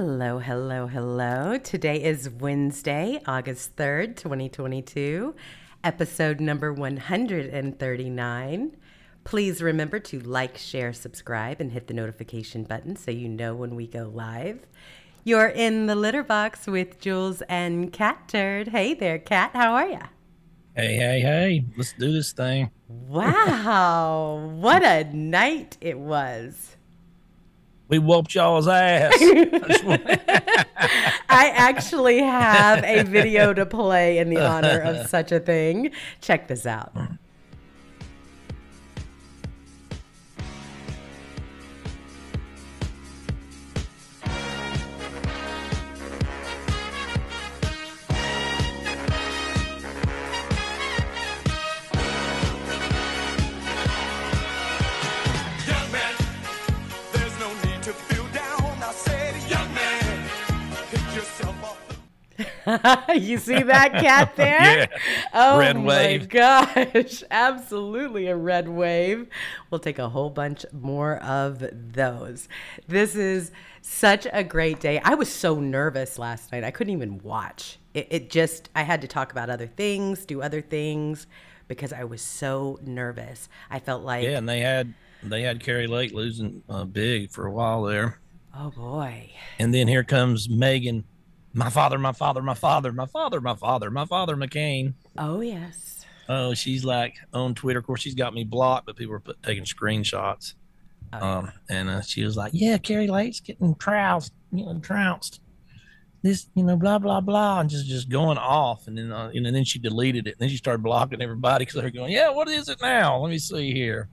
Hello, hello, hello. Today is Wednesday, August 3rd, 2022, episode number 139. Please remember to like, share, subscribe, and hit the notification button so you know when we go live. You're in the litter box with Jewels and Catturd. Hey there, Cat. How are ya? Hey, hey, hey. Let's do this thing. Wow, what a night it was. We whooped y'all's ass. I actually have a video to play in the honor of such a thing. Check this out. you see that cat there? Yeah. Oh Red my wave. gosh, absolutely a red wave. We'll take a whole bunch more of those. This is such a great day. I was so nervous last night. I couldn't even watch. It, it just, I had to talk about other things, do other things because I was so nervous. I felt like, yeah, and they had they had Kari Lake losing uh, big for a while there, oh boy. and then here comes Meghan. My father, my father, my father, my father, my father, my father, McCain. Oh, yes. Oh, she's like on Twitter. Of course, she's got me blocked, but people are put, taking screenshots. Oh, Um, and uh, she was like, "Yeah, Kari Lake's getting trounced, you know, trounced. This, you know, blah blah blah, and just just going off." And then, uh, and then she deleted it. And then she started blocking everybody because they're going, "Yeah, what is it now? Let me see here."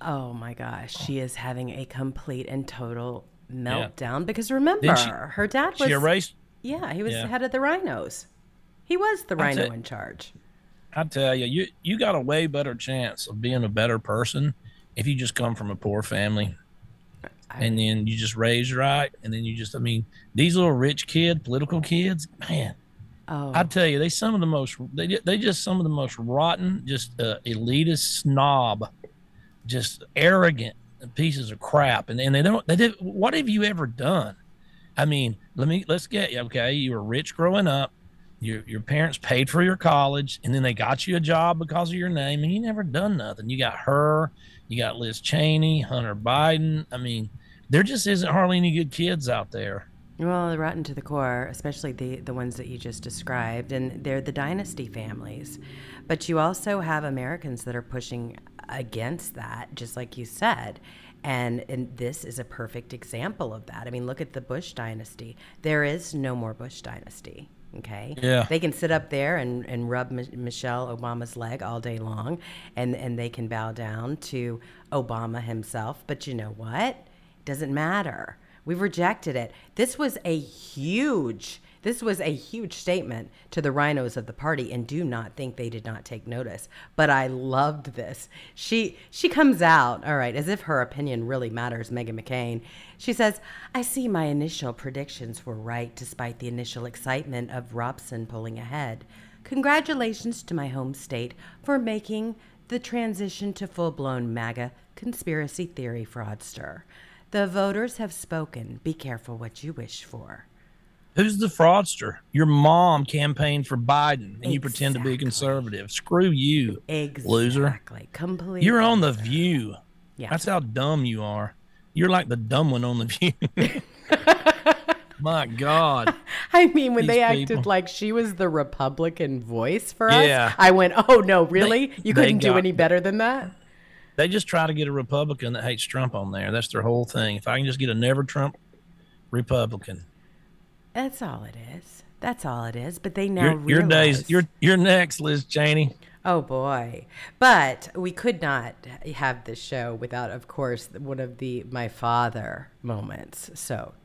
Oh my gosh, she is having a complete and total meltdown because remember, she- her dad was She erased. Yeah, he was Yeah. head of the rhinos. He was the rhino it. in charge. I tell you, you you got a way better chance of being a better person if you just come from a poor family, and then you just raise right, and then you just, I mean, these little rich kid, political kids, man. Oh, I tell you, they some of the most they they just some of the most rotten, just uh, elitist snob, just arrogant pieces of crap, and and they don't they did. What have you ever done? I mean, let me let's get you okay. You were rich growing up. Your your parents paid for your college, and then they got you a job because of your name, and you never done nothing. You got her, you got Liz Cheney, Hunter Biden. I mean, there just isn't hardly any good kids out there. well, they're rotten to the core, especially the the ones that you just described, and they're the dynasty families. But you also have Americans that are pushing against that, just like you said. And, and this is a perfect example of that. I mean, look at the Bush dynasty. There is no more Bush dynasty. Okay. Yeah. They can sit up there and, and rub Mi- Michelle Obama's leg all day long, and, and they can bow down to Obama himself. But you know what? It doesn't matter. We've rejected it. This was a huge, this was a huge statement to the rhinos of the party, and do not think they did not take notice. But I loved this. She she comes out, all right, as if her opinion really matters, Meghan McCain. She says, I see my initial predictions were right despite the initial excitement of Robson pulling ahead. Congratulations to my home state for making the transition to full blown MAGA conspiracy theory fraudster. The voters have spoken. Be careful what you wish for. Who's the fraudster? Your mom campaigned for Biden and you pretend to be a conservative. Screw you, Exactly. loser. Completely. You're on The View. Yeah. That's how dumb you are. You're like the dumb one on The View. My God. I mean, when These they acted people. like she was the Republican voice for Yeah. us, I went, "Oh no, really? you couldn't do any better than that." They just try to get a Republican that hates Trump on there. That's their whole thing. If I can just get a never Trump Republican. That's all it is. That's all it is. But they now Your, your days, you're, you're next, Liz Cheney. Oh boy. But we could not have this show without, of course, one of the my father moments. So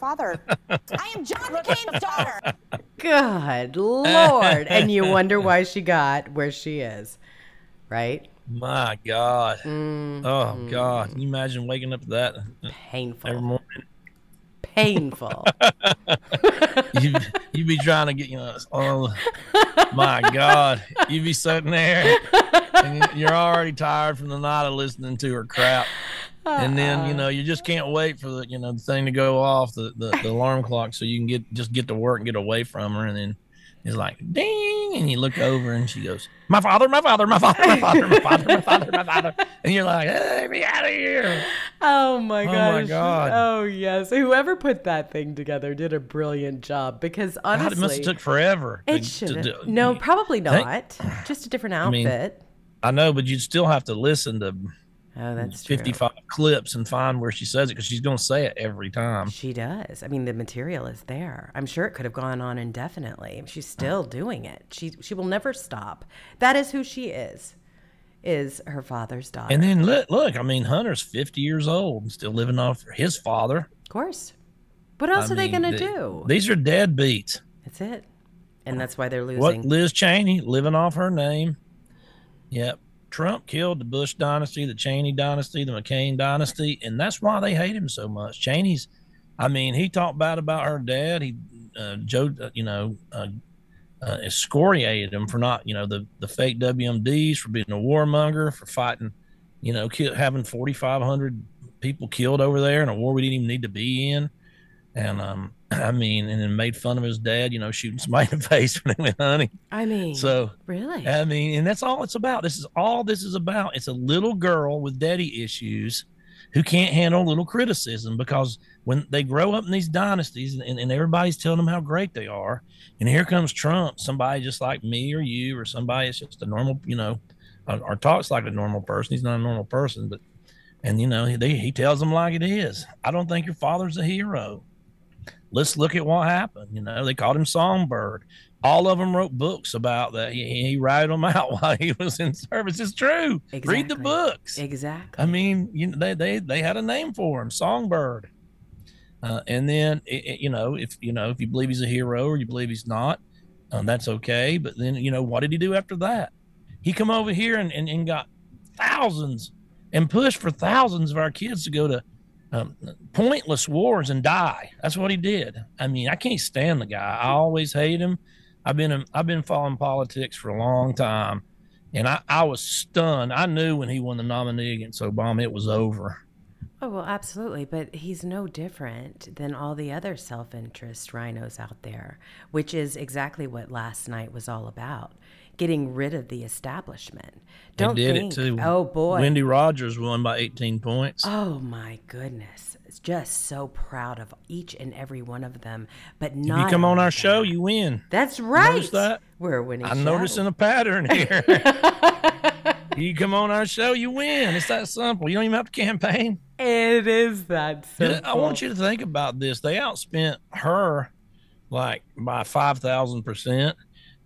I am John McCain's daughter. Good Lord. and you wonder why she got where she is, right? My God. Mm-hmm. Oh God. Can you imagine waking up to that every Painful. morning? Painful. You you be trying to get you know. Oh my God. You'd be sitting there, and you're already tired from the night of listening to her crap. And then you know you just can't wait for the you know the thing to go off the, the, the alarm clock so you can get just get to work and get away from her and then it's like ding and you look over and she goes my father my father my father my father my father my father my father and you're like hey me out of here Oh my oh my. God. Oh yes. Whoever put that thing together did a brilliant job because God, honestly it must have took forever it to- should to have. No, probably Think- not. Just a different mean, outfit. I know but you'd still have to listen to oh, mm, that's true. 55 clips and find where she says it because she's going to say it every time She does. I mean, the material is there. I'm sure it could have gone on indefinitely. She's mm. still doing it. She she will never stop. That is who she is. Is her father's daughter. and then look look I mean Hunter's 50 years old and still living off his father of course. What else I are they gonna the- do? These are deadbeats. That's it. And that's why they're losing. What. Liz Cheney living off her name. Yep. Trump killed the Bush dynasty, the Cheney dynasty, the McCain dynasty, and that's why they hate him so much. Cheney's, I mean, he talked bad about her dad. He, uh, Joe, uh, you know, uh, uh, excoriated him for not, you know, the the fake WMDs, for being a warmonger, for fighting, you know, having 4,500 people killed over there in a war we didn't even need to be in. And um, I mean, and then made fun of his dad, you know, shooting somebody in the face when they went hunting. I mean, So really? I mean, and that's all it's about. This is all this is about. It's a little girl with daddy issues who can't handle a little criticism because when they grow up in these dynasties and, and everybody's telling them how great they are, and here comes Trump, somebody just like me or you or somebody that's just a normal, you know, or, or talks like a normal person. He's not a normal person, but and you know, he, he tells them like it is. I don't think your father's a hero. Let's look at what happened. You know, they called him Songbird all of them wrote books about that. He, he ratted them out while he was in service. It's true. Read the books. exactly. I mean, you know, they they they had a name for him, Songbird. Uh, and then, it, it- you know, if you know if you believe he's a hero or you believe he's not, um, that's okay. But then, you know, what did he do after that? He come over here and, and, and got thousands and pushed for thousands of our kids to go to um, pointless wars and die. That's what he did. I mean, I can't stand the guy. I always hate him. I've been I've been following politics for a long time, and I, I was stunned. I knew when he won the nominee against Obama, it was over. Oh, well, absolutely. But he's no different than all the other self interest rhinos out there, which is exactly what last night was all about getting rid of the establishment. Don't they did think, it too. oh boy. Wendy Rogers won by 18 points. Oh my goodness. It's just so proud of each and every one of them. But if you come on our show, you win. That's right. Notice that? We're a winning I'm show. noticing a pattern here. you come on our show, you win. It's that simple. You don't even have to campaign. It is that simple. I want you to think about this. They outspent her like by five thousand percent.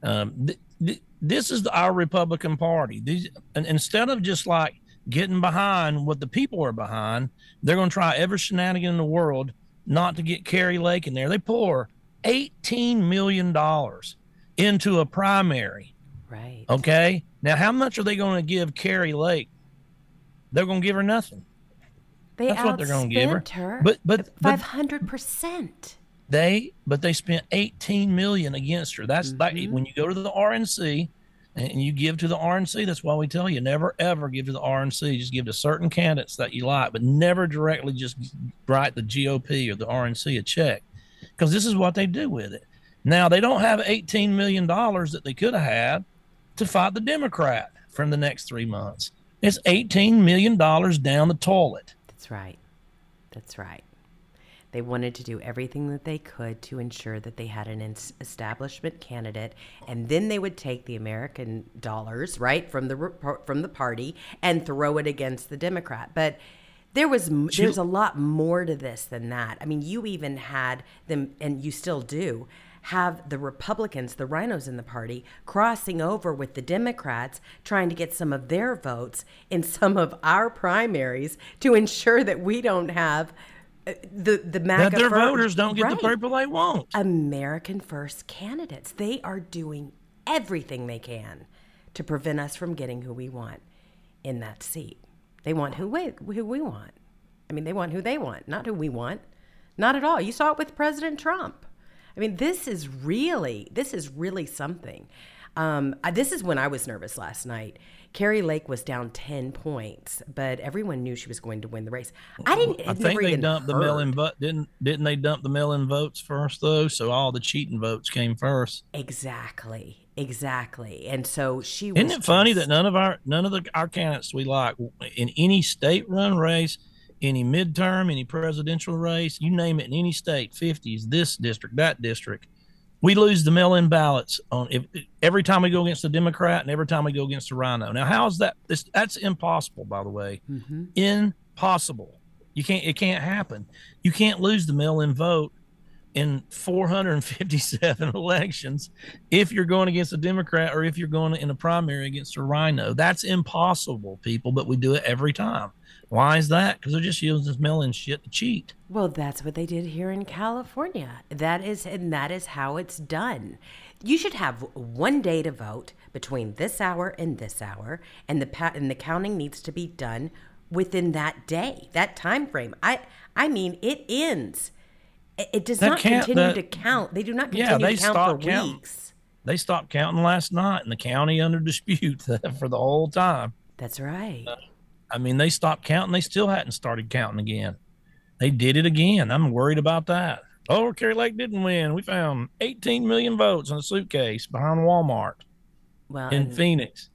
Um, th- th- this is our Republican Party. These, and instead of just like getting behind what the people are behind, they're going to try every shenanigan in the world not to get Kari Lake in there. They pour eighteen million dollars into a primary. Right. Okay, now how much are they going to give Kari Lake? They're going to give her nothing. They That's what they're gonna give her. her. But- but- but- 500%. They but they spent 18 million against her that's like Mm-hmm. when you go to the rnc and you give to the rnc that's why we tell you never ever give to the rnc just give to certain candidates that you like but never directly just write the gop or the rnc a check because this is what they do with it now they don't have 18 million dollars that they could have had to fight the democrat from the next three months it's 18 million dollars down the toilet That's right. That's right. They wanted to do everything that they could to ensure that they had an establishment candidate, and then they would take the American dollars, right, from the from the party and throw it against the Democrat. But there was there's a lot more to this than that. I mean, you even had them, and you still do have the Republicans, the rhinos in the party, crossing over with the Democrats, trying to get some of their votes in some of our primaries to ensure that we don't have the the MAGA That their fir- voters don't get the Right. people they want. American first candidates. They are doing everything they can to prevent us from getting who we want in that seat. They want who we who we want. I mean, they want who they want, not who we want. Not at all. You saw it with President Trump. I mean, this is really this is really something. Um, I- this is when I was nervous last night. Kari Lake was down ten points, but everyone knew she was going to win the race. I didn't. I think they dumped the heard. mail-in vote. Didn't didn't they dump the mail-in votes first though? So all the cheating votes came first. Exactly, exactly. And so she was. Isn't it funny that none of our none of the our candidates we like in any state-run race, any midterm, any presidential race, you name it in any state, fifties, this district, that district, we lose the mail-in ballots on if every time we go against the Democrat and every time we go against the Rhino. Now, how is that? This that's impossible, by the way. Mm-hmm. Impossible. You can't. It can't happen. You can't lose the mail-in vote in 457 elections if you're going against a Democrat or if you're going in a primary against a rhino. That's impossible, people, but we do it every time. Why is that? Because they're just using this mail-in shit to cheat. Well, that's what they did here in California. That is, and that is how it's done. You should have one day to vote between this hour and this hour, and the and the counting needs to be done within that day, that time frame. I I mean, it ends. It, it does That not continue that- to count. They do not Yeah, continue they to count for counting. weeks. They stopped counting last night, and the county under dispute for the whole time. That's right. Uh, I mean, they stopped counting. They still hadn't started counting again. They did it again. I'm worried about that. Oh, Kari Lake didn't win. We found 18 million votes in a suitcase behind Walmart Well, in Phoenix.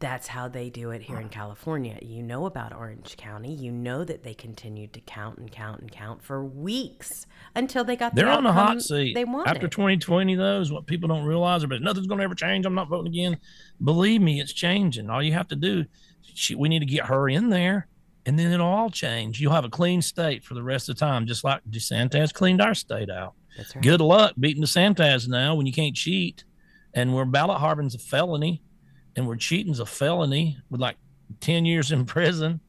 That's how they do it here in California. You know about Orange County. You know that they continued to count and count and count for weeks until they got. They're the on the hot seat. They wanted. After 2020, though, is what people don't realize. But nothing's going to ever change. I'm not voting again. Believe me, it's changing. All you have to do, she, we need to get her in there, and then it'll all change. You'll have a clean state for the rest of the time, just like DeSantis cleaned our state out. That's right. Good luck beating DeSantis now when you can't cheat, and where ballot harboring's a felony, and where cheating's a felony with like 10 years in prison,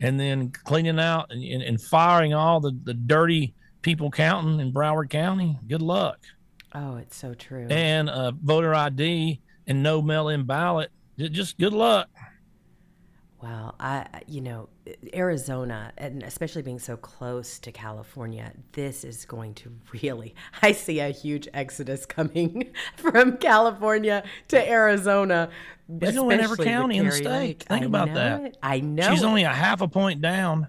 and then cleaning out and, and, and firing all the, the dirty people counting in Broward County. Good luck. Oh, it's so true. And uh, voter ID and no mail-in ballot. Just good luck. Well, I, you know, Arizona, and especially being so close to California, this is going to really, I see a huge exodus coming from California to Arizona. She's gonna win every county in the state. Lake. Think I about that. it. I know. She's it. only a half a point down.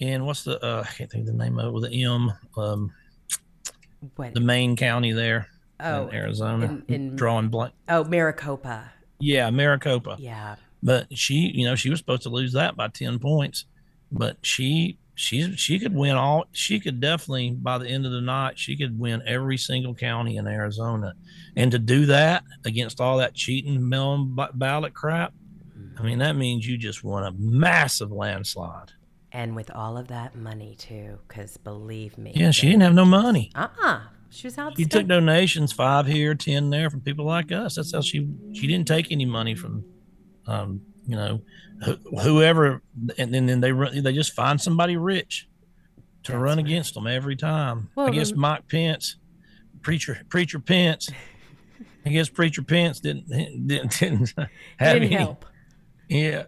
in what's the uh, I can't think of the name of it with the M. Um, What? the main county there Oh, in Arizona. in- in- drawing blank. oh, Maricopa. Yeah, Maricopa. Yeah. But she, you know, she was supposed to lose that by ten points, but she she she could win all. She could definitely by the end of the night she could win every single county in Arizona, and to do that against all that cheating mail ballot crap, I mean that means you just won a massive landslide. And with all of that money too, because believe me. Yeah, she didn't have no money. Uh uh She was out. She took donations, five here, ten there, from people like us. That's how she she didn't take any money from, um, you know, wh- whoever, and then, then they run, they just find somebody rich to That's run right. against them every time. Well, I guess rem- Mike Pence, preacher preacher Pence. I guess preacher Pence didn't didn't, didn't have Didn't any. help. Yeah,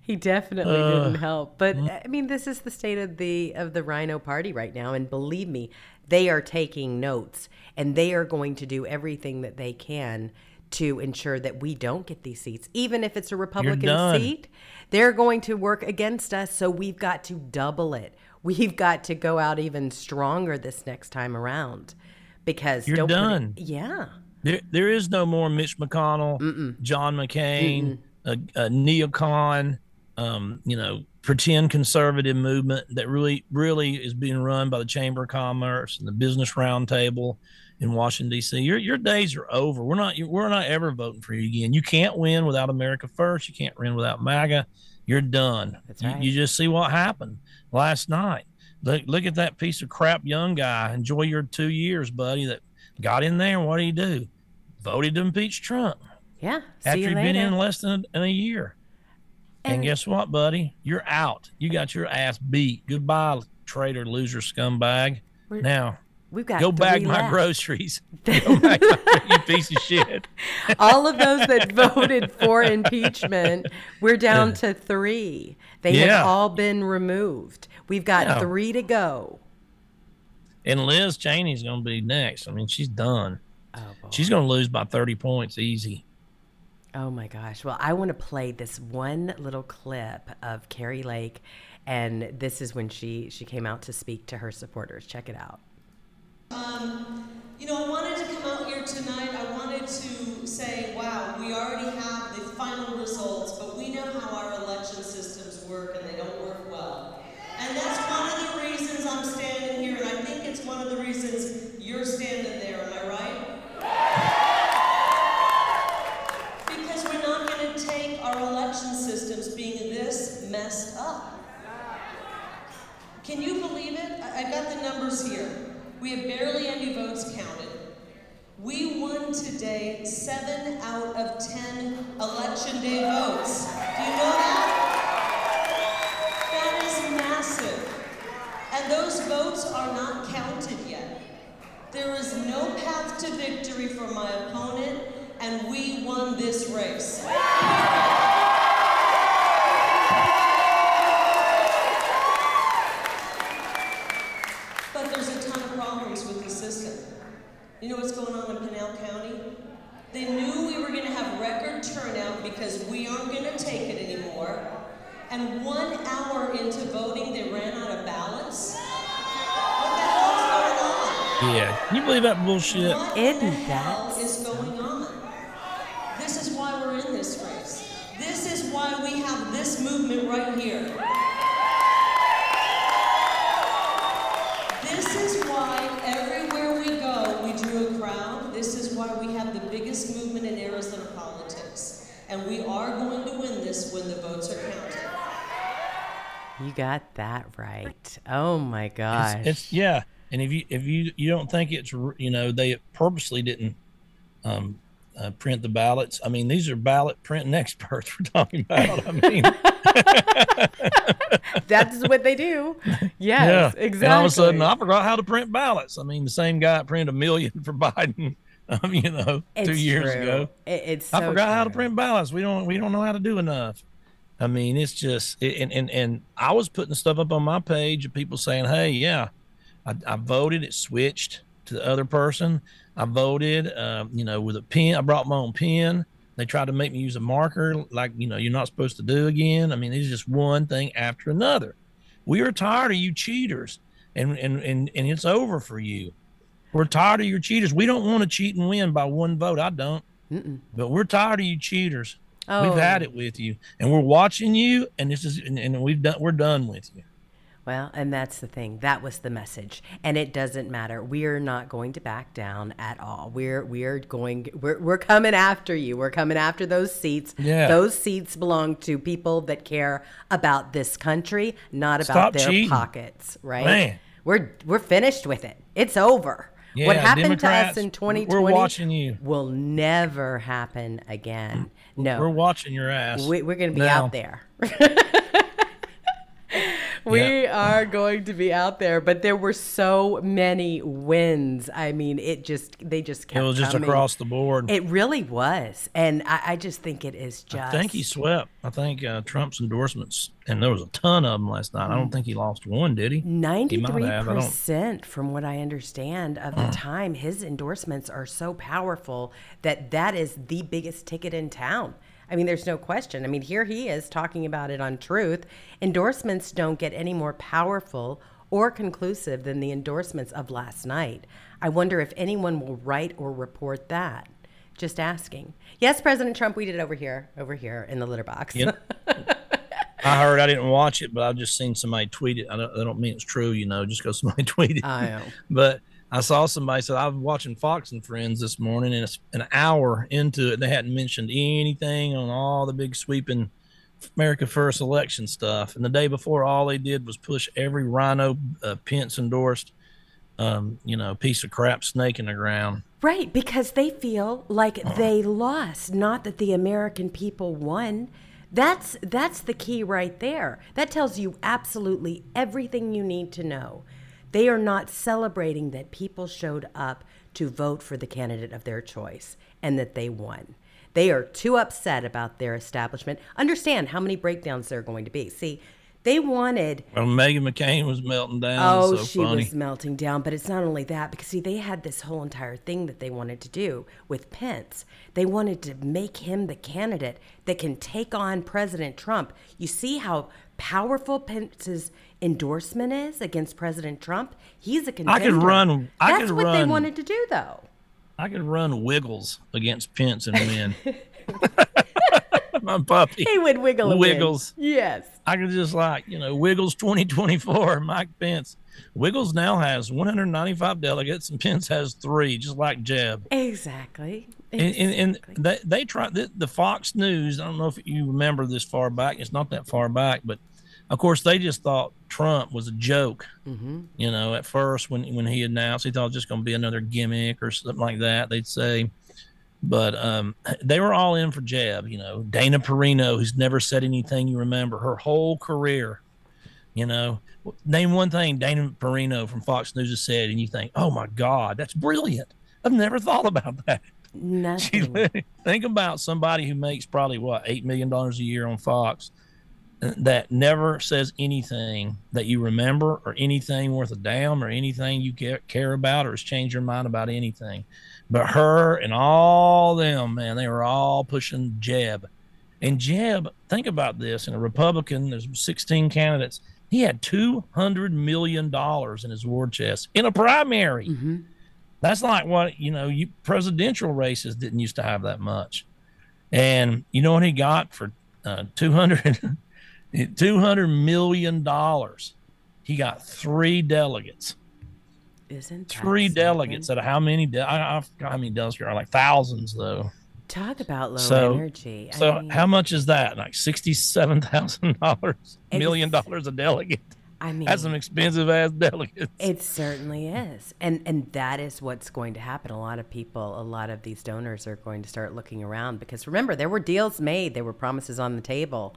He definitely Uh, didn't help. But I mean, this is the state of the of the Rhino Party right now, and believe me, they are taking notes, and they are going to do everything that they can to ensure that we don't get these seats, even if it's a Republican seat. They're going to work against us, so we've got to double it. We've got to go out even stronger this next time around, because You're don't put it- done. yeah. There, there is no more Mitch McConnell, John McCain, a, a neocon, um, you know, pretend conservative movement that really, really is being run by the Chamber of Commerce and the Business Roundtable in Washington D.C. Your your days are over. We're not we're not ever voting for you again. You can't win without America First. You can't win without MAGA. You're done. That's You- right. You, just see what happened last night. Look look at that piece of crap young guy. Enjoy your two years, buddy. That got in there. What did he do? Voted to impeach Trump Yeah. After he'd later. been in less than a, than a year. And, And- guess what, buddy? You're out. You got your ass beat. Goodbye, traitor, loser, scumbag. Now We've got go bag my left. groceries. Go bag my, you piece of shit. All of those that voted for impeachment, we're down to three. They Yeah. have all been removed. We've got Yeah. three to go. And Liz Cheney's going to be next. I mean, she's done. Oh. She's going to lose by 30 points easy. Oh my gosh. Well, I want to play this one little clip of Kari Lake and this is when she she came out to speak to her supporters. Check it out. Um, you know, I wanted to come out here tonight. I wanted to say, wow, we already have the final results, but we know how our election systems work and they don't work well. And that's one of the reasons I'm standing here, and I think it's one of the reasons you're standing there, am I right? Because we're not going to take our election systems being this messed up. Can you believe it? I, I got the numbers here. We have barely any votes counted. We won today seven out of ten election day votes. Do you know that? That is massive. And those votes are not counted yet. There is no path to victory for my opponent, and we won this race. But there's a ton of problems with the system. You know what's going on in Pinal County? They knew we were going to have record turnout because we aren't going to take it anymore. And one hour into voting, they ran out of ballots. What the hell's going on? Yeah. Can you believe that bullshit? What Isn't that hell is going on? This is why we're in this race. This is why we have this movement right here. This is why everywhere we go, we drew a crowd. This is why we have the biggest movement in Arizona politics. And we are going to win this when the votes are counted. You got that right. Oh my gosh. It's, it's yeah. And if you if you you don't think it's you know they purposely didn't um, uh, print the ballots. I mean these are ballot printing experts we're talking about. I mean That's what they do. Yes, yeah. exactly. And all of a sudden I forgot how to print ballots. I mean the same guy that printed a million for Biden. Um, you know, two years true. ago. It- it's I so forgot how to print ballots. We don't we don't know how to do enough. I mean, it's just and and and I was putting stuff up on my page of people saying, "Hey, yeah, I, I voted. It switched to the other person. I voted, um, you know, with a pen. I brought my own pen. They tried to make me use a marker, like you know, you're not supposed to do again. I mean, it's just one thing after another. We are tired of you cheaters, and and and and it's over for you. We're tired of your cheaters. We don't want to cheat and win by one vote. I don't. But we're tired of you cheaters. Oh. We've had it with you, and we're watching you, and this is, and, and we've done, we're done with you. Well, and that's the thing. That was the message. And it doesn't matter. We're not going to back down at all. We're we're going we're we're coming after you. We're coming after those seats. Yeah. Those seats belong to people that care about this country, not about Stop their cheating. pockets, right? Man. We're we're finished with it. It's over. What Yeah, happened to us Democrats, in we're 2020 watching you. will never happen again. No. We're watching your ass. We, we're going to be Now. out there. we are going to be out there, but there were so many wins. I mean, it just they just It was just coming. across the board. It really was, and I, I just think it is just. I think he swept. I think uh, Trump's endorsements, and there was a ton of them last night. I don't mm. think he lost one, did he? Ninety-three he percent, from what I understand, of the mm. time, his endorsements are so powerful that that is the biggest ticket in town. I mean, there's no question. I mean, here he is talking about it on Truth. Endorsements don't get any more powerful or conclusive than the endorsements of last night. I wonder if anyone will write or report that. Just asking. Yes, President Trump, we did it over here, over here in the litter box. Yep. I heard. I didn't watch it, but I've just seen somebody tweet it. I don't, I don't mean it's true, you know, just because somebody tweeted. I know. But I saw somebody said I was watching Fox and Friends this morning, and it's an hour into it, they hadn't mentioned anything on all the big sweeping America First election stuff. And the day before, all they did was push every Rhino uh, Pence endorsed, um, you know, piece of crap snake in the ground. Right, because they feel like they lost, not that the American people won. That's that's the key right there. That tells you absolutely everything you need to know. They are not celebrating that people showed up to vote for the candidate of their choice and that they won. They are too upset about their establishment. Understand how many breakdowns there are going to be. See, they wanted Well, Meghan McCain was melting down. Oh, so she funny. was melting down. But it's not only that, because see, they had this whole entire thing that they wanted to do with Pence. They wanted to make him the candidate that can take on President Trump. You see how powerful Pence's endorsement is against President Trump? He's a contender. I could run- I That's could what they wanted to do, though. I could run Wiggles against Pence and win. My puppy. He would wiggle win. Wiggles. Yes. I could just like, you know, Wiggles 2024, Mike Pence. Wiggles now has 195 delegates and Pence has three, just like Jeb. Exactly. And, and, and they, they try the, the Fox News. I don't know if you remember this far back. It's not that far back, but of course they just thought Trump was a joke. You know, at first when when he announced, he thought it was just going to be another gimmick or something like that. They'd say, but um, they were all in for Jeb. You know, Dana Perino, who's never said anything you remember her whole career. You know, name one thing Dana Perino from Fox News has said, and you think, oh my God, that's brilliant. I've never thought about that. Nothing. literally- think about somebody who makes probably what eight million dollars a year on Fox that never says anything that you remember or anything worth a damn or anything you care, care about or has changed your mind about anything. But her and all them, man, they were all pushing Jeb. And Jeb, think about this: in a Republican, there's 16 candidates. He had 200 million dollars in his war chest in a primary. That's like what you know. You presidential races didn't used to have that much, and you know what he got for uh, 200 200 million dollars. He got three delegates, Isn't that three something? delegates. Out of how many? De- I, I forgot how many delegates are. Like thousands, though. Talk about low So- energy. I So mean- how much is that? Like sixty-seven thousand dollars, million dollars a delegate. I mean, That's some expensive ass delegates. It certainly is. And and that is what's going to happen. A lot of people, a lot of these donors are going to start looking around because remember, there were deals made, there were promises on the table.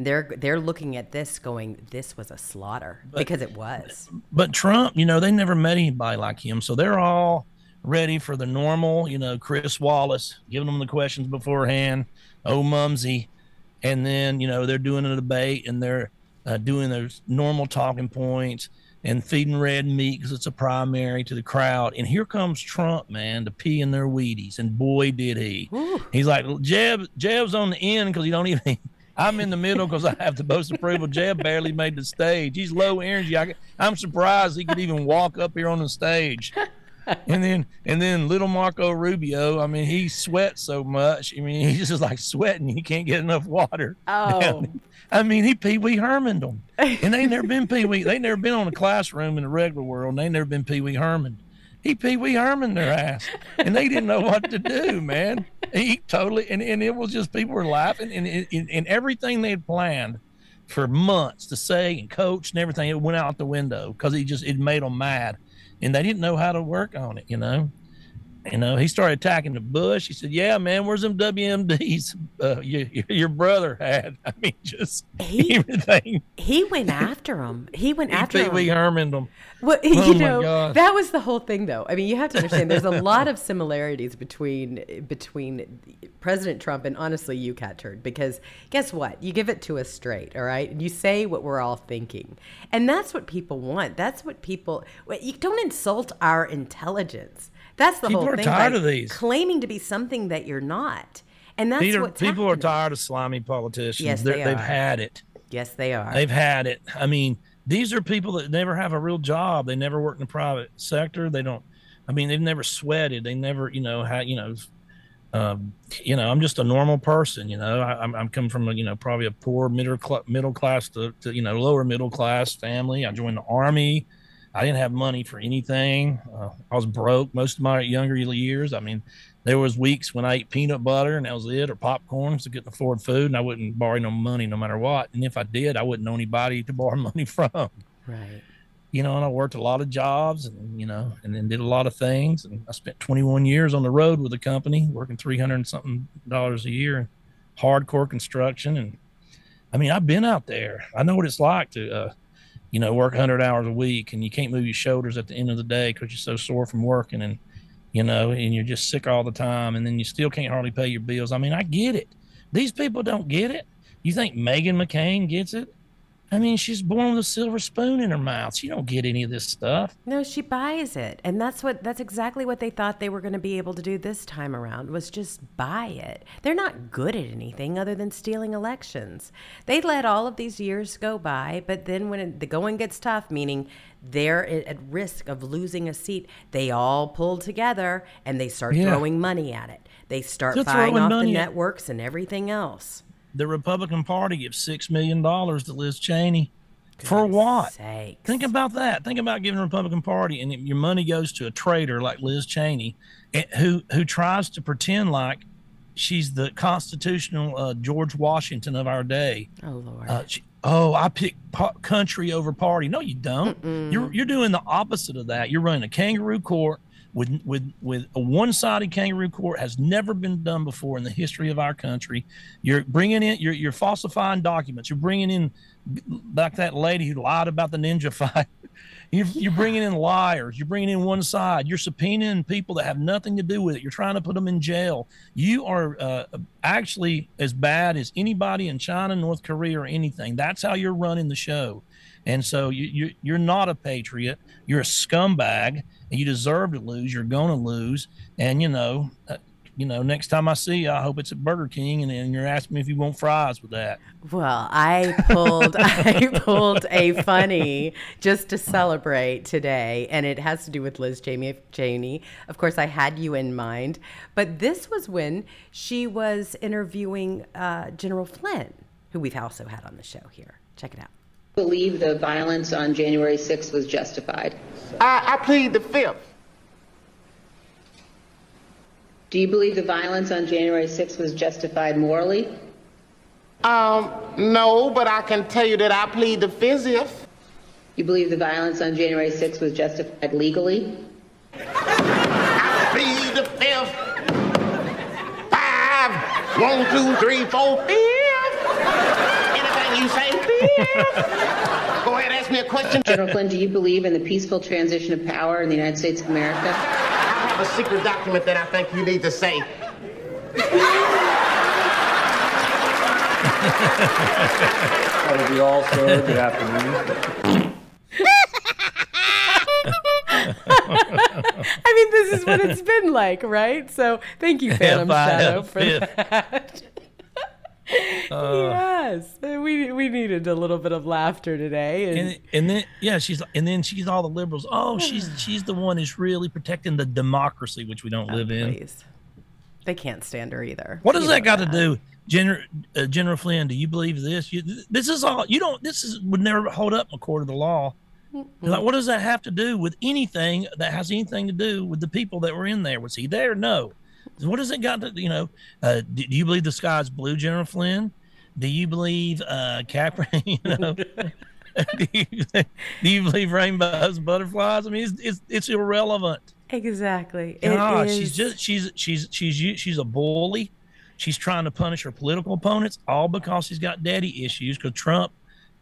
They're they're looking at this going, this was a slaughter because it was. but Trump, you know, they never met anybody like him, so they're all ready for the normal, you know, Chris Wallace giving them the questions beforehand, oh mumsy, and then you know they're doing a debate and they're uh, doing their normal talking points and feeding red meat because it's a primary to the crowd. And here comes Trump, man, to pee in their Wheaties, and boy did he! He's like Jeb, Jeb's on the end because he don't even. I'm in the middle because I have the most approval. Jeb barely made the stage. He's low energy. I, I'm surprised he could even walk up here on the stage. And then, and then little Marco Rubio. I mean, he sweats so much. I mean, he's just like sweating. He can't get enough water. Oh. I mean, he Pee Wee Herman them, and they never been Pee Wee. They never been on a classroom in the regular world. And they never been Pee Wee Herman. He Pee Wee Herman their ass, and they didn't know what to do, man. He totally, and, and it was just people were laughing, and and, and everything they had planned for months to say and coach and everything, it went out the window because he just it made them mad, and they didn't know how to work on it, you know. You know, he started attacking the bush. He said, "Yeah, man, where's them WMDs uh, your, your brother had? I mean, just He- everything." He went after him. He went after him. Wee Herman them. Well, Oh you know, God. that was the whole thing, though. I mean, you have to understand. There's a lot of similarities between between President Trump and honestly you, Catturd. Because guess what? You give it to us straight, all right, and you say what we're all thinking, and that's what people want. That's what people. You don't insult our intelligence. That's the People whole are thing. tired by of these. claiming to be something that you're not, and that's Peter, what's people are tired of slimy politicians. Yes, They're- they They've had it. Yes, they are. They've had it. I mean, these are people that never have a real job. They never work in the private sector. They don't. I mean, they've never sweated. They never, you know, had you know, um, you know, I'm just a normal person. You know, I, am I'm coming from a, you know probably a poor middle cl- middle class to, to you know lower middle class family. I joined the army. I didn't have money for anything. Uh, I was broke most of my younger years. I mean, there was weeks when I ate peanut butter and that was it, or popcorn to get afford food, and I wouldn't borrow no money no matter what. And if I did, I wouldn't know anybody to borrow money from. Right you know, and I worked a lot of jobs and, you know, and then did a lot of things. And I spent 21 years on the road with the company, working 300 something dollars a year, hardcore construction. And I mean, I've been out there. I know what it's like to, uh, you know, work 100 hours a week and you can't move your shoulders at the end of the day because you're so sore from working and, you know, and you're just sick all the time. And then you still can't hardly pay your bills. I mean, I get it. These people don't get it. You think Meghan McCain gets it? I mean, she's born with a silver spoon in her mouth. She don't get any of this stuff. No, she buys it. And that's what that's exactly what they thought they were going to be able to do this time around was just buy it. They're not good at anything other than stealing elections. They let all of these years go by, but then when it, the going gets tough, meaning they're at risk of losing a seat, they all pull together and they start yeah. throwing money at it. They start They're buying off the networks and everything else the Republican Party gives six million dollars to Liz Cheney. For what? Sakes. Think about that. Think about giving the Republican Party and your money goes to a traitor like Liz Cheney, eh, who who tries to pretend like she's the constitutional uh, George Washington of our day. Oh Lord. Uh, she, oh, I pick po- country over party. No, you don't. Mm-mm. You're you're doing the opposite of that. You're running a kangaroo court with with with a one-sided kangaroo court has never been done before in the history of our country. You're bringing in you're you're falsifying documents. You're bringing in like that lady who lied about the ninja fight. You're, you're bringing in liars. You're bringing in one side. You're subpoenaing people that have nothing to do with it. You're trying to put them in jail. You are uh, actually as bad as anybody in China, North Korea, or anything. That's how you're running the show. And so you, you, you're not a patriot. You're a scumbag you deserve to lose. You're going to lose. And, you know, uh, you know, next time I see you, I hope it's at Burger King, and, then you're asking me if you want fries with that. Well, I pulled I pulled a funny just to celebrate today, and it has to do with Liz Jamie Cheney. Of course, I had you in mind, but this was when she was interviewing uh, General Flynn, who we've also had on the show here. Check it out believe the violence on January 6th was justified? I, I plead the fifth. Do you believe the violence on January 6th was justified morally? Um, no, but I can tell you that I plead the fifth. You believe the violence on January 6th was justified legally? I plead the fifth. Five, one, two, three, four, fifth you say Go ahead, ask me a question. General Flynn, do you believe in the peaceful transition of power in the United States of America? I have a secret document that I think you need to say. Hello you all, sir. Good afternoon. I mean, this is what it's been like, right? So thank you, Phantom Shadow, for that. Uh, yes, we we needed a little bit of laughter today, and, and, and then yeah, she's and then she's all the liberals. Oh, she's she's the one who's really protecting the democracy, which we don't oh, live in. Please. They can't stand her either. What does that got that. to do, General uh, General Flynn? Do you believe this? You, this is all you don't. This is would never hold up in a court of the law. Mm-hmm. Like, what does that have to do with anything that has anything to do with the people that were in there? Was he there? No. What has it got to, you know, uh, do, do, you believe the sky is blue, General Flynn? Do you believe uh, Capra, you know, do, you, do you believe rainbows and butterflies? I mean, it's, it's, it's irrelevant. Exactly. God, she's just, she's, she's, she's, she's a bully. She's trying to punish her political opponents all because she's got daddy issues because Trump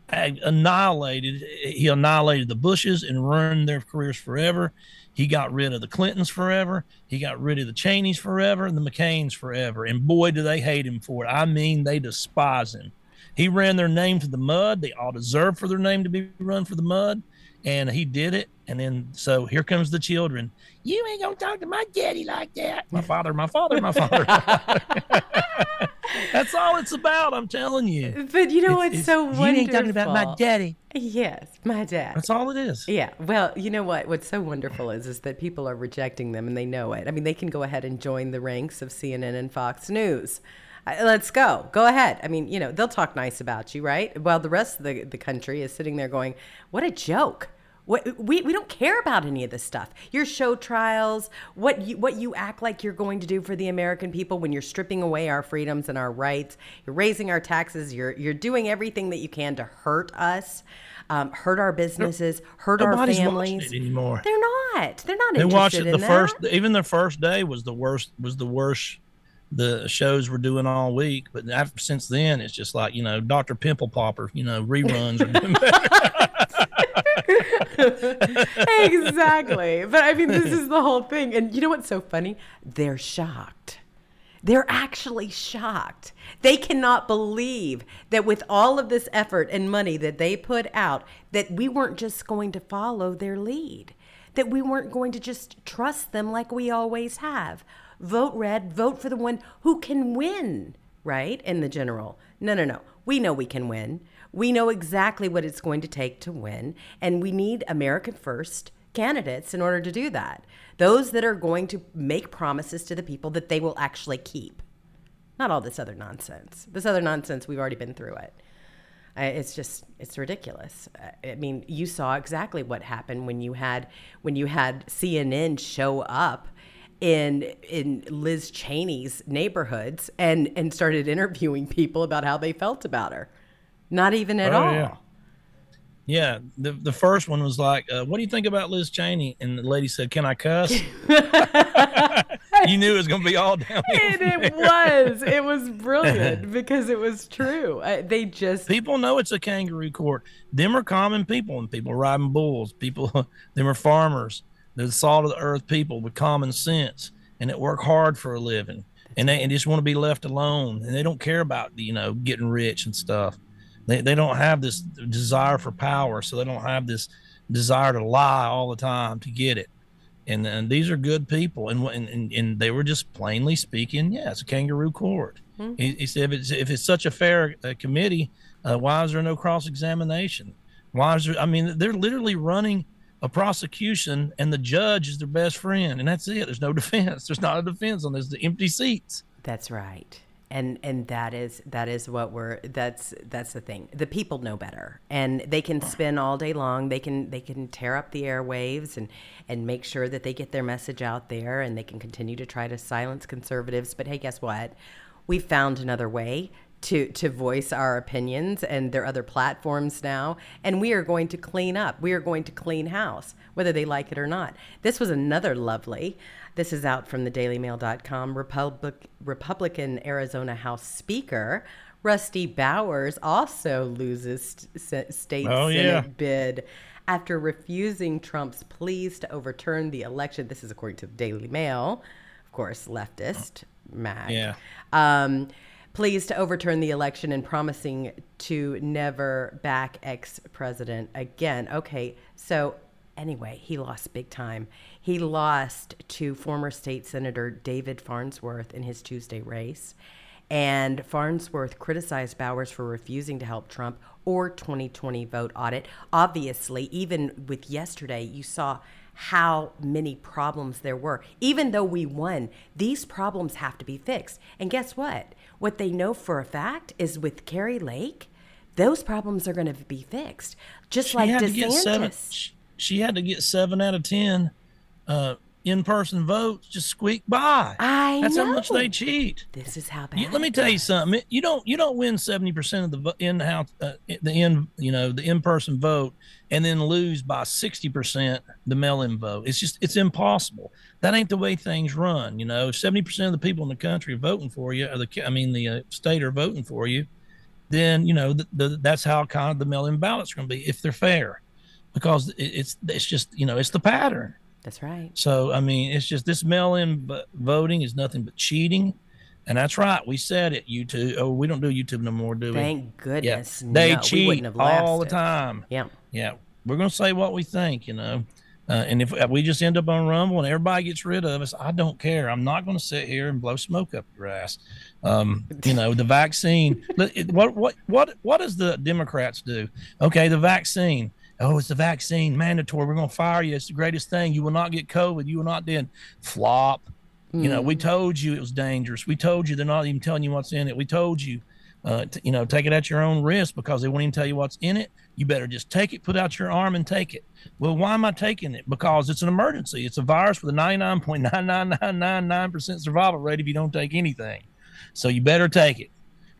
annihilated, he annihilated the Bushes and ruined their careers forever. He got rid of the Clintons forever. He got rid of the Cheneys forever and the McCains forever. And boy, do they hate him for it. I mean, they despise him. He ran their name to the mud. They all deserve for their name to be run for the mud. And he did it. And then, so here comes the children. You ain't going to talk to my daddy like that. My father, my father, my father. That's all it's about. I'm telling you. But you know It's- what's so you wonderful? ain't talking about my daddy. Yes, my dad. That's all it is. Yeah. Well, you know what? What's so wonderful is is that people are rejecting them and they know it. I mean, they can go ahead and join the ranks of CNN and Fox News. Uh, Let's go. Go ahead. I mean, you know, they'll talk nice about you, right? While the rest of the, the country is sitting there going, "What a joke." What, we, we don't care about any of this stuff. Your show trials, what you, what you act like you're going to do for the American people when you're stripping away our freedoms and our rights. You're raising our taxes. You're, you're doing everything that you can to hurt us, um, hurt our businesses, hurt our Nobody's watching families. anymore. They're not. They're not They interested watched it the that. first, even the first day was the worst. Was the worst the shows were doing all week. But after, since then, it's just like you know, Doctor Pimple Popper. You know, reruns exactly. But I mean, this is the whole thing. And you know what's so funny? They're shocked. They're actually shocked. They cannot believe that with all of this effort and money that they put out, that we weren't just going to follow their lead, that we weren't going to just trust them like we always have. Vote red, vote for the one who can win, right? In the general. No, no, no. We know we can win. We know exactly what it's going to take to win, and we need American first candidates in order to do that. Those that are going to make promises to the people that they will actually keep. Not all this other nonsense. This other nonsense, we've already been through it. It's just, it's ridiculous. I- mean, you saw exactly what happened when you had when you had CNN show up in in Liz Cheney's neighborhoods and and started interviewing people about how they felt about her. Not even at Oh, all. yeah. Yeah, the the first one was like, uh, "What do you think about Liz Cheney?" And the lady said, "Can I cuss?" you knew it was going to be all down. And it was. It was brilliant because it was true. Uh, they just People know it's a kangaroo court. Them are common people, and people riding bulls. People, them are farmers. They're the salt of the earth people with common sense, and that work hard for a living, and they and just want to be left alone, and they don't care about you know getting rich and stuff. They they don't have this desire for power, so they don't have this desire to lie all the time to get it. And, and these are good people, and, and and they were just plainly speaking, yeah, it's a kangaroo court. He, he said, if it's, if it's such a fair uh, committee, uh, why is there no cross examination? Why is there? I mean, they're literally running a prosecution, and the judge is their best friend, and that's it. There's no defense. There's not a defense on this. The empty seats. That's right. And and that is that is what we're that's that's the thing. The people know better. And they can spin all day long. They can they can tear up the airwaves and and make sure that they get their message out there and they can continue to try to silence conservatives. But hey, guess what? We found another way to to voice our opinions and there are other platforms now and we are going to clean up. We are going to clean house whether they like it or not. This was another lovely this is out from the dailymail.com. Republic, Republican Arizona House Speaker Rusty Bowers also loses st- state Oh, Senate yeah. bid after refusing Trump's pleas to overturn the election. This is according to the Daily Mail, of course, leftist, mag. Yeah. Um, pleas to overturn the election and promising to never back ex president again. Okay, so anyway, he lost big time. He lost to former state senator David Farnsworth in his Tuesday race. And Farnsworth criticized Bowers for refusing to help Trump or 2020 vote audit. Obviously, even with yesterday, you saw how many problems there were. Even though we won, these problems have to be fixed. And guess what? What they know for a fact is with Kari Lake, those problems are going to be fixed. Just like had to get seven. She, she had to get seven out of ten uh, in-person votes. Just squeak by. I That's how much they cheat. This is how bad. You, let me tell you something. You don't you don't win seventy percent of the in house uh, the in you know the in person vote and then lose by sixty percent the mail in vote. It's just it's impossible. That ain't the way things run. You know, seventy percent of the people in the country are voting for you, or the I mean the uh, state are voting for you. Then you know the, the, that's how kind of the mail in ballots are going to be if they're fair, because it, it's it's just you know it's the pattern. That's right. So I mean, it's just this mail-in v- voting is nothing but cheating, and that's right. We said it. YouTube. Oh, we don't do YouTube no more, do we? Thank goodness. yeah, they no, cheat all the time. Yeah. Yeah, we're gonna say what we think. You know, Uh, and if we just end up on Rumble and everybody gets rid of us, I don't care. I'm not going to sit here and blow smoke up your ass. Um, you know, the vaccine. what what what what does the Democrats do? Okay, the vaccine. Oh, it's the vaccine mandatory. We're going to fire you. It's the greatest thing. You will not get COVID. You will not then flop. Mm. You know, we told you it was dangerous. We told you they're not even telling you what's in it. We told you, uh, t- you know, take it at your own risk because they won't even tell you what's in it. You better just take it, put out your arm and take it. Well, why am I taking it? Because it's an emergency. It's a virus with a 99.99999% survival rate if you don't take anything. So you better take it.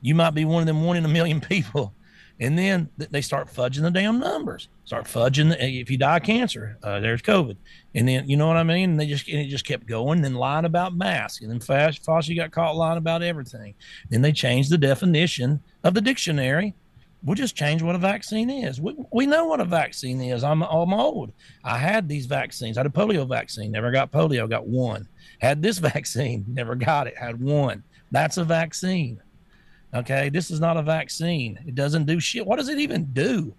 You might be one of them one in a million people. And then they start fudging the damn numbers. Start fudging. The, if you die of cancer, uh, there's COVID. And then you know what I mean. And they just and it just kept going. And then lying about masks. And then Fauci got caught lying about everything. Then they changed the definition of the dictionary we'll just change what a vaccine is. We, we know what a vaccine is. I'm, I'm old. I had these vaccines. I had a polio vaccine, never got polio, got one. Had this vaccine, never got it, had one. That's a vaccine. Okay. This is not a vaccine. It doesn't do shit. What does it even do?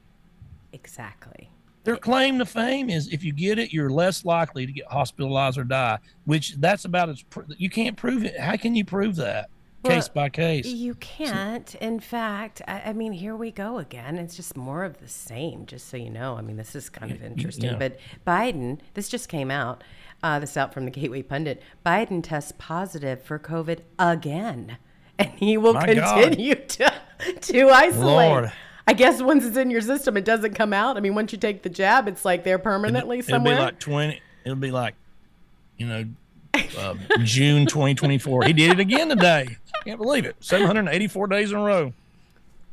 Exactly. Their claim to fame is if you get it, you're less likely to get hospitalized or die, which that's about as you can't prove it. How can you prove that? case by case. You can't. In fact, I, I, mean, here we go again. It's just more of the same, just so you know. I mean, this is kind of interesting. Yeah. But Biden, this just came out. Uh, this out from the Gateway Pundit. Biden tests positive for COVID again, and he will My continue God. to to isolate. Lord. I guess once it's in your system, it doesn't come out. I mean, once you take the jab, it's like they're permanently it'll, somewhere. It'll be like twenty. It'll be like, you know, uh, June 2024. He did it again today. Can't believe it. 784 days in a row.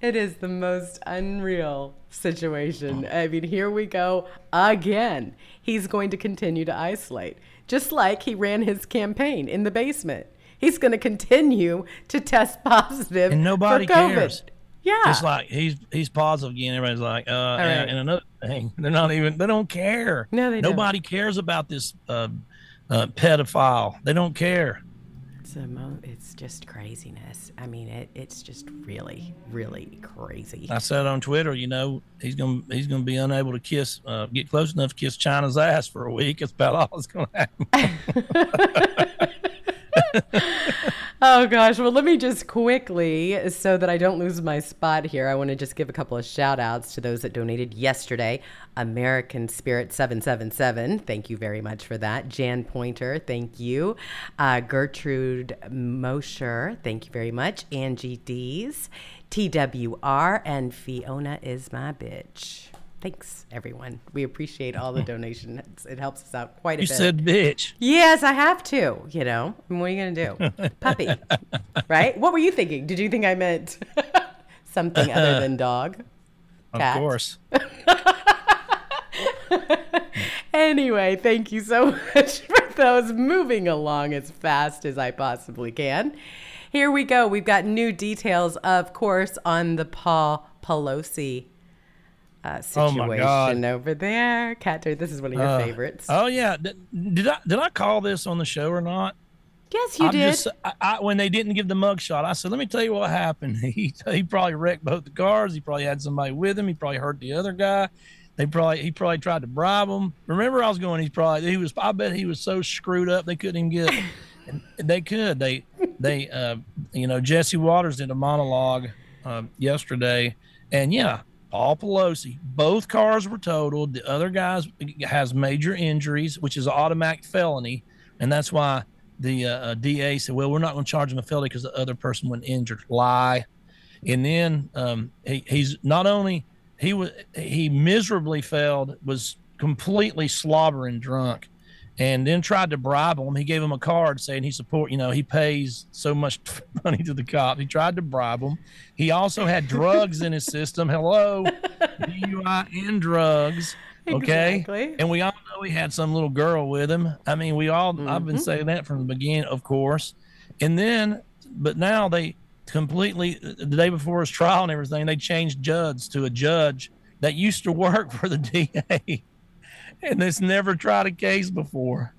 it is the most unreal situation. I mean, here we go again. He's going to continue to isolate, just like he ran his campaign in the basement. He's going to continue to test positive and nobody for COVID. cares. Yeah, it's like he's he's positive again. Everybody's like, uh, and, right. and, another thing, they're not even they don't care. No, they nobody don't. cares about this uh, uh, pedophile. They don't care. It's, mo- it's just craziness. I mean, it, it's just really, really crazy. I said on Twitter, you know, he's gonna he's gonna be unable to kiss, uh, get close enough to kiss China's ass for a week. It's about all that's gonna happen. oh gosh. Well let me just quickly so that i don't lose my spot here i want to just give a couple of shout outs to those that donated yesterday. American spirit 777 thank you very much for that. Jan pointer thank you. Uh, gertrude mosher thank you very much. Angie dees twr and fiona is my bitch Thanks, everyone. We appreciate all the hmm. donations. It helps us out quite a you bit. You said bitch. Yes, I have to. You know, what are you going to do? Puppy, right? What were you thinking? Did you think I meant something other than dog? Cat? Of course. anyway, thank you so much for those. Moving along as fast as I possibly can. Here we go. We've got new details, of course, on the Paul Pelosi uh, oh situation oh over there. Catter, this is one of your uh, favorites. Oh yeah, did, did, I did I call this on the show or not? Yes, you I'm did. Just, I, I, when they didn't give the mugshot, I said, "Let me tell you what happened. He he probably wrecked both the cars. He probably had somebody with him. He probably hurt the other guy. They probably he probably tried to bribe him. Remember, I was going. He's probably he was. I bet he was so screwed up they couldn't even get. they could. They they uh, you know Jesse Watters did a monologue uh, yesterday, and yeah, Paul Pelosi. Both cars were totaled. The other guy has major injuries, which is an automatic felony, and that's why the uh, uh DA said, "Well, we're not going to charge him a felony because the other person went injured." Lie. And then um, he, he's not only he was he miserably failed, was completely slobbering drunk, and then tried to bribe him. He gave him a card saying he support, you know, he pays so much money to the cop. He tried to bribe him. He also had drugs in his system. Hello, DUI and drugs. Okay, exactly. and we all know he had some little girl with him. I mean, we all mm-hmm. I've been mm-hmm. saying that from the beginning, of course. And then, but now they completely the day before his trial and everything, they changed judge to a judge that used to work for the DA and that's never tried a case before.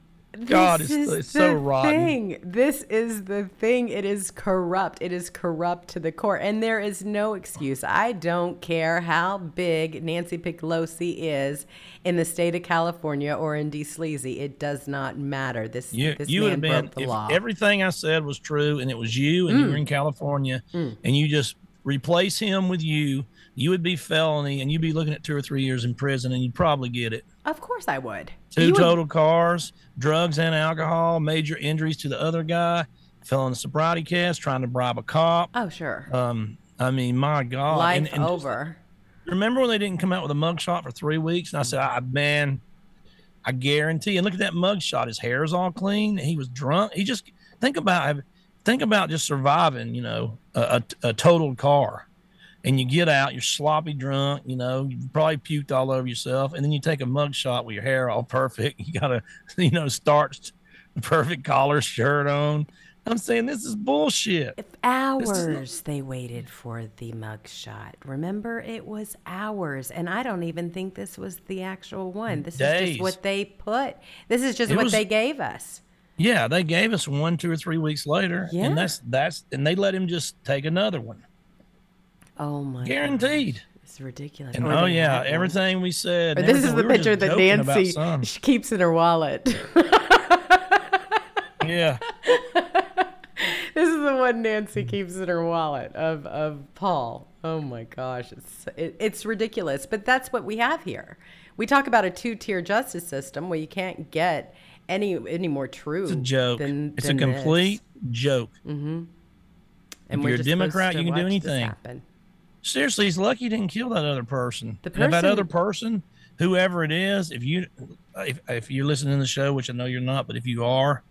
God, this it's, is it's so rotten. thing. This is the thing. It is corrupt. It is corrupt to the core, and there is no excuse. I don't care how big Nancy Pelosi is in the state of California or in D. Sleazy. It does not matter. This You, this you man broke been the if law. everything I said was true, and it was you, and you Mm. were in California, and you just replace him with you. You would be felony, and you'd be looking at two or three years in prison, and you'd probably get it. Of course, I would. Two You would- total cars, drugs and alcohol, major injuries to the other guy, fell in the sobriety cast, trying to bribe a cop. Oh, sure. Um, I mean, my God. Life And- and just- over. remember when they didn't come out with a mugshot for three weeks? And I said, I, man, I guarantee. And look at that mugshot. His hair is all clean. He was drunk. He just think about think about just surviving. You know, a, a, a totaled car, and you get out, you're sloppy drunk. You know, you probably puked all over yourself, and then you take a mug shot with your hair all perfect. You got a you know starched, perfect collar shirt on. I'm saying this is bullshit. If Hours they waited for the mug shot. Remember, it was hours, and I don't even think this was the actual one. This is just what they put. This is just It what was- they gave us. Yeah, they gave us one two or three weeks later, Yeah. and that's that's and they let him just take another one, Oh my! God. Guaranteed. gosh, It's ridiculous. And oh yeah, had one. everything we said. Or this is the we picture that Nancy she keeps in her wallet. Yeah, this is the one Nancy keeps in her wallet of, of Paul. Oh my gosh, it's it, it's ridiculous. But that's what we have here. We talk about a two tier justice system where you can't get any any more true. it's a joke. Than, it's a than this. complete joke. And if we're you're a Democrat, you can do watch this anything. Seriously, he's lucky he didn't kill that other person. The And that other person, whoever it is, if you if, if you're listening to the show, which I know you're not, but if you are,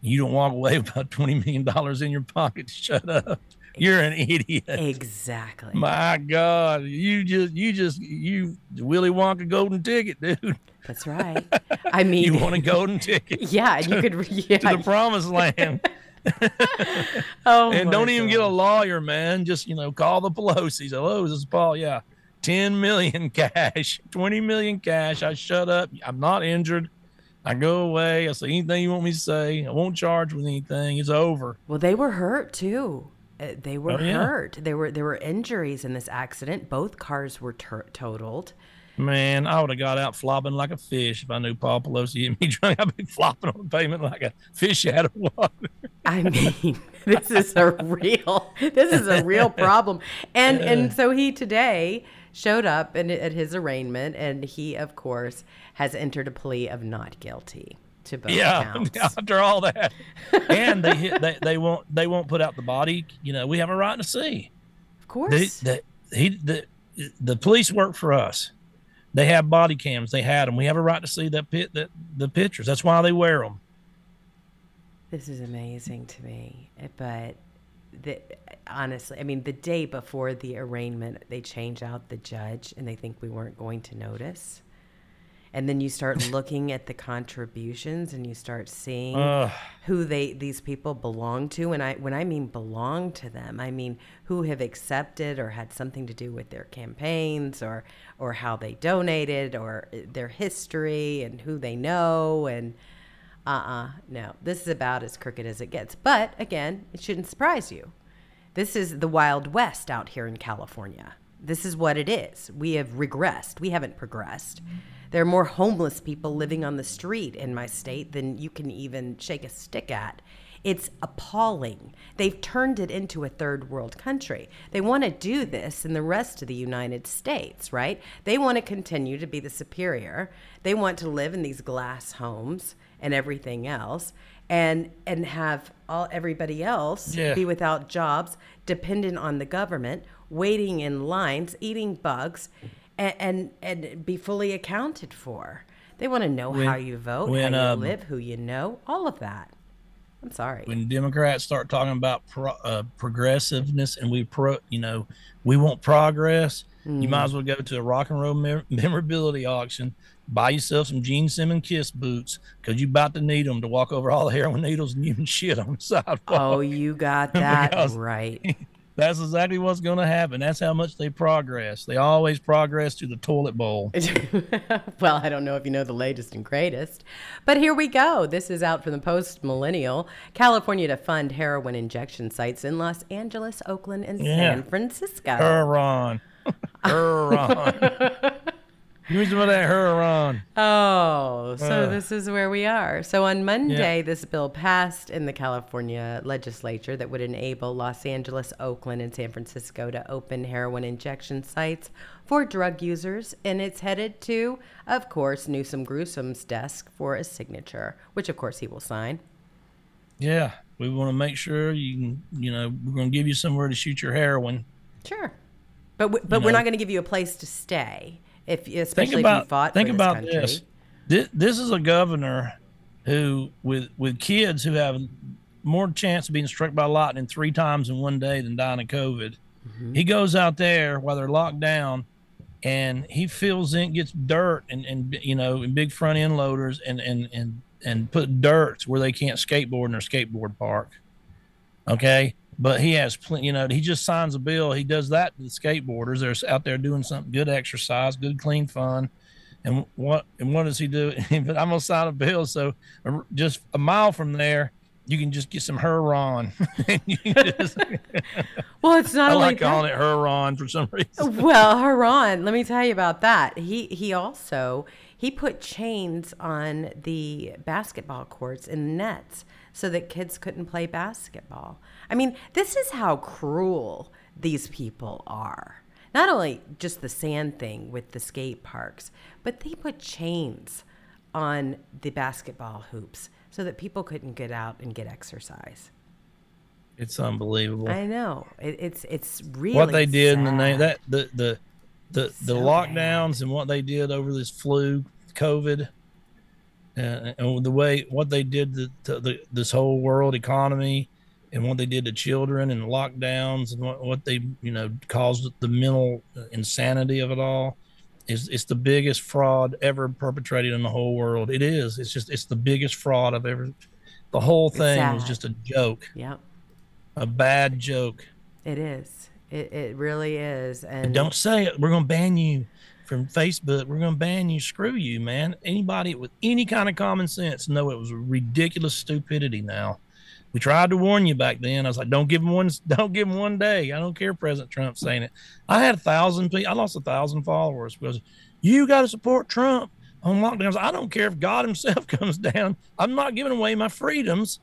you don't walk away with about twenty million dollars in your pocket. Shut up. You're an idiot. Exactly. My God, you just you just you Willy Wonka golden ticket, dude. That's right. I mean, You want a golden ticket yeah, and you could yeah. to the promised land, oh and don't even get a lawyer, man. Just you know, call the Pelosi's. Hello, this is Paul. Yeah, ten million cash, twenty million cash. I shut up. I'm not injured. I go away. I say anything you want me to say. I won't charge with anything. It's over. Well, they were hurt too. Uh, They were Oh, yeah. hurt. There were there were injuries in this accident. Both cars were tur totaled. Man, I would have got out flopping like a fish if I knew Paul Pelosi hit me drunk. I'd be flopping on the pavement like a fish out of water. I mean, this is a real this is a real problem. And and so he today showed up in, at his arraignment, and he of course has entered a plea of not guilty to both Yeah, counts. after all that, and they hit, they they won't they won't put out the body. You know, we have a right to see. Of course. The, the, he, the, the police work for us. They have body cams. They had them. We have a right to see that pit that the pictures. That's why they wear them. This is amazing to me. eh, But the, honestly, I mean, the day before the arraignment, they change out the judge and they think we weren't going to notice. And then you start looking at the contributions and you start seeing who they these people belong to. And I when I mean belong to them, I mean who have accepted or had something to do with their campaigns or or how they donated or eh, their history and who they know. And uh-uh no this is about as crooked as it gets. But again it shouldn't surprise you. This is the wild west out here in california. This is what it is. We have regressed. We haven't progressed there are more homeless people living on the street in my state than you can even shake a stick at it's appalling. They've turned it into a third world country. They want to do this in the rest of the United States, right? They want to continue to be the superior. They want to live in these glass homes and everything else and and have all everybody else Yeah. be without jobs, dependent on the government, waiting in lines, eating bugs and and, and be fully accounted for. They want to know When- how you vote, when, how you um, live, who you know, all of that. I'm sorry. when Democrats start talking about pro, uh, progressiveness and we pro, you know, we want progress, you might as well go to a rock and roll mem- memorability auction, buy yourself some Gene Simmons Kiss boots because you about to need them to walk over all the heroin needles and can shit on the sidewalk. Oh, you got that Because- right. That's exactly what's going to happen. That's how much they progress. They always progress to the toilet bowl. well, I don't know if you know the latest and greatest, but here we go. This is out from the Post Millennial. California to fund heroin injection sites in Los Angeles, Oakland, and Yeah. San Francisco. Huron. Huron. Give me some of that Huron. Oh, so Uh. this is where we are. So on Monday, this bill passed in the California legislature that would enable Los Angeles, Oakland, and San Francisco to open heroin injection sites for drug users. And it's headed to, of course, Newsom Gruesome's desk for a signature, which, of course, he will sign. Yeah, we want to make sure you can, you know, we're going to give you somewhere to shoot your heroin. Sure. But, w- but You we're know. not going to give you a place to stay, if Think about if you fought think this about country. this. this. This is a governor who, with with kids who have more chance of being struck by lightning three times in one day than dying of COVID. Mm-hmm. He goes out there while they're locked down, and he fills in, gets dirt and and you know, in big front end loaders and and and and put dirt where they can't skateboard in their skateboard park. Okay. But he has plenty, you know, he just signs a bill. He does that to the skateboarders. They're out there doing something good exercise, good, clean fun. And what and what does he do? but I'm gonna sign a bill. So just a mile from there, you can just get some Huron. And you can just- Well, it's not I like that. calling it Huron for some reason. well, Haran, let me tell you about that. He he also he put chains on the basketball courts and nets so that kids couldn't play basketball. I mean, this is how cruel these people are. Not only just the sand thing with the skate parks, but they put chains on the basketball hoops so that people couldn't get out and get exercise. It's unbelievable. I know. It, it's it's really what they did in the name that the the the, the So lockdowns and what they did over this flu covid uh, and the way what they did to, to the, this whole world economy and what they did to children and lockdowns and what, what they you know caused the mental insanity of it all is it's the biggest fraud ever perpetrated in the whole world it is it's just it's the biggest fraud i've ever the whole thing was just a joke Yep. a bad joke It is. It, it really is. And And don't say it. We're going to ban you from Facebook. We're going to ban you. Screw you, man. Anybody with any kind of common sense know it was ridiculous stupidity. Now, we tried to warn you back then. I was like, don't give him one. Don't give him one day. I don't care. President Trump saying it. I had a thousand people. I lost a thousand followers because you got to support Trump on lockdowns. I don't care if God Himself comes down. I'm not giving away my freedoms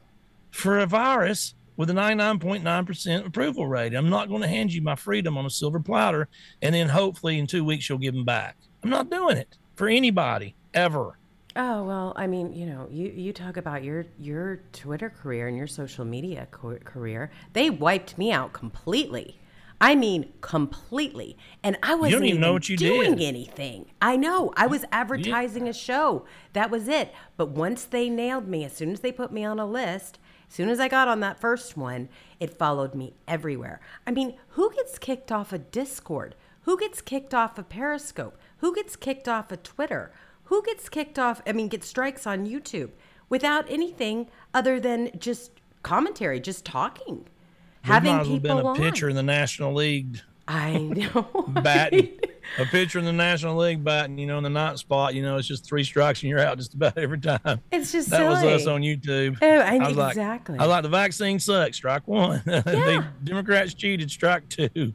for a virus with a 99.9% approval rate. I'm not going to hand you my freedom on a silver platter and then hopefully in two weeks you'll give them back. I'm not doing it for anybody ever. oh well, I mean, you know, you you talk about your your Twitter career and your social media co- career. They wiped me out completely. I mean, completely. And I wasn't even know what you doing did. anything. I know. I was advertising a show. That was it. But once they nailed me, as soon as they put me on a list, soon as I got on that first one, it followed me everywhere. I mean, who gets kicked off of Discord? Who gets kicked off of Periscope? Who gets kicked off of Twitter? Who gets kicked off, I mean, get strikes on YouTube without anything other than just commentary, just talking? Having as well people been a on. pitcher in the National League I know. batting. a pitcher in the National League batting, you know, in the ninth spot, you know, it's just three strikes and you're out just about every time. It's just that was us on YouTube. Oh, I- was like- exactly. I was like the vaccine sucks. Strike one. they Democrats cheated. Strike two.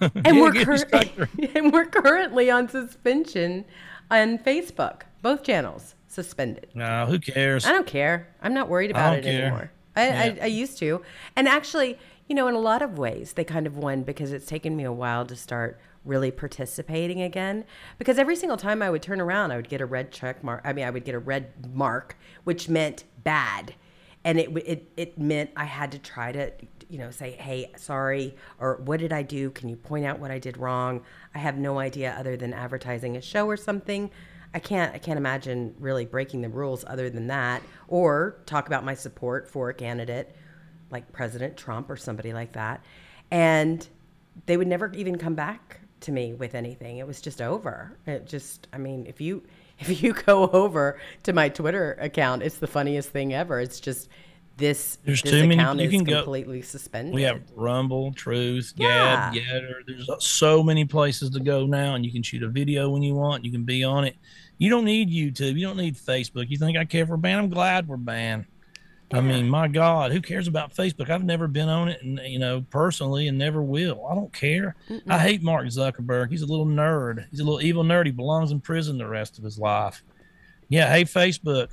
and we're cur- and we're currently on suspension on Facebook. Both channels suspended. No, who cares? I don't care. I'm not worried about it care. anymore. I, Yeah. I, I used to, and actually, you know, in a lot of ways, they kind of won because it's taken me a while to start really participating again. Because every single time I would turn around, I would get a red check mark. I mean, I would get a red mark, which meant bad, and it it it meant I had to try to, you know, say, hey, sorry, or what did I do? Can you point out what I did wrong? I have no idea other than advertising a show or something. I can't I can't imagine really breaking the rules other than that or talk about my support for a candidate like President Trump or somebody like that. And they would never even come back to me with anything. It was just over. It just I mean, if you if you go over to my Twitter account, it's the funniest thing ever. It's just this There's this too many- account you is can go- completely suspended. We have Rumble, Truth, Yeah. Gab, GETTR. There's so many places to go now, and you can shoot a video when you want. You can be on it. You don't need YouTube. You don't need Facebook. You think I care for we're banned? I'm glad we're banned. I mean, my God, who cares about Facebook? I've never been on it, and you know, personally, and never will. I don't care. I hate Mark Zuckerberg. He's a little nerd. He's a little evil nerd. He belongs in prison the rest of his life. Yeah. Hey, Facebook.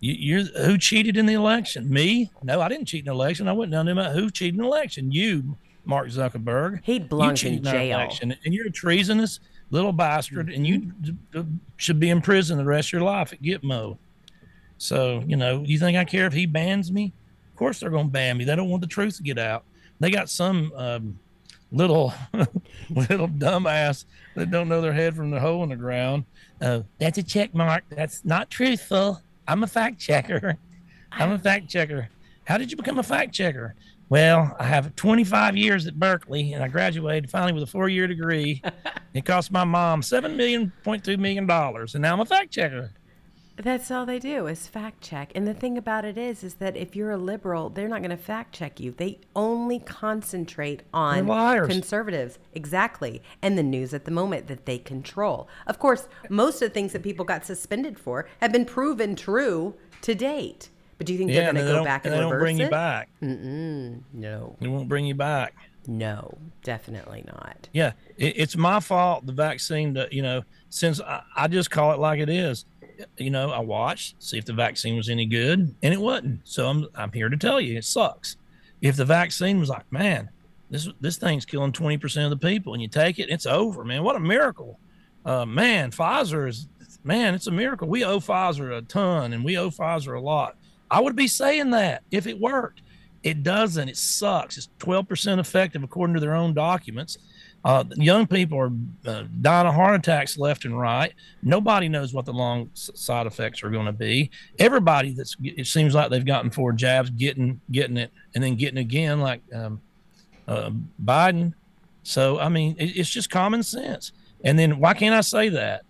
You, you're who cheated in the election? Me? No, I didn't cheat in the election. I went down to him. Who cheated in the election? You, Mark Zuckerberg. He belongs in jail. election, and you're a treasonous little bastard, and you mm-hmm. d- d- should be in prison the rest of your life at Gitmo. So you know, you think I care if he bans me? Of course they're going to ban me. They don't want the truth to get out. They got some um, little little dumbass that don't know their head from the hole in the ground. Uh, that's a check mark. That's not truthful. I'm a fact checker. I'm a fact checker. How did you become a fact checker? Well, I have 25 years at Berkeley, and I graduated finally with a four-year degree. it cost my mom seven million point two million dollars, and now I'm a fact checker. That's all they do is fact check. And the thing about it is, is that if you're a liberal, they're not going to fact check you. They only concentrate on conservatives. Exactly. And the news at the moment that they control. Of course, most of the things that people got suspended for have been proven true to date. But do you think Yeah, they're going they to go don't, back and and, they don't reverse bring it? you back. No, They won't bring you back. no, definitely not. Yeah, it, it's my fault. The vaccine, that you know, since I, I just call it like it is. You know, I watched see if the vaccine was any good, and it wasn't. So I'm I'm here to tell you, it sucks. If the vaccine was like, man, this this thing's killing twenty percent of the people, and you take it, it's over, man. What a miracle, uh, man. Pfizer is, man, it's a miracle. We owe Pfizer a ton, and we owe Pfizer a lot. I would be saying that if it worked. It doesn't. It sucks. It's 12% effective according to their own documents. Uh, young people are uh, dying of heart attacks left and right. Nobody knows what the long side effects are going to be. Everybody that's it seems like they've gotten four jabs, getting getting it, and then getting again, like um, uh, Biden. So I mean, it, it's just common sense. And then why can't I say that?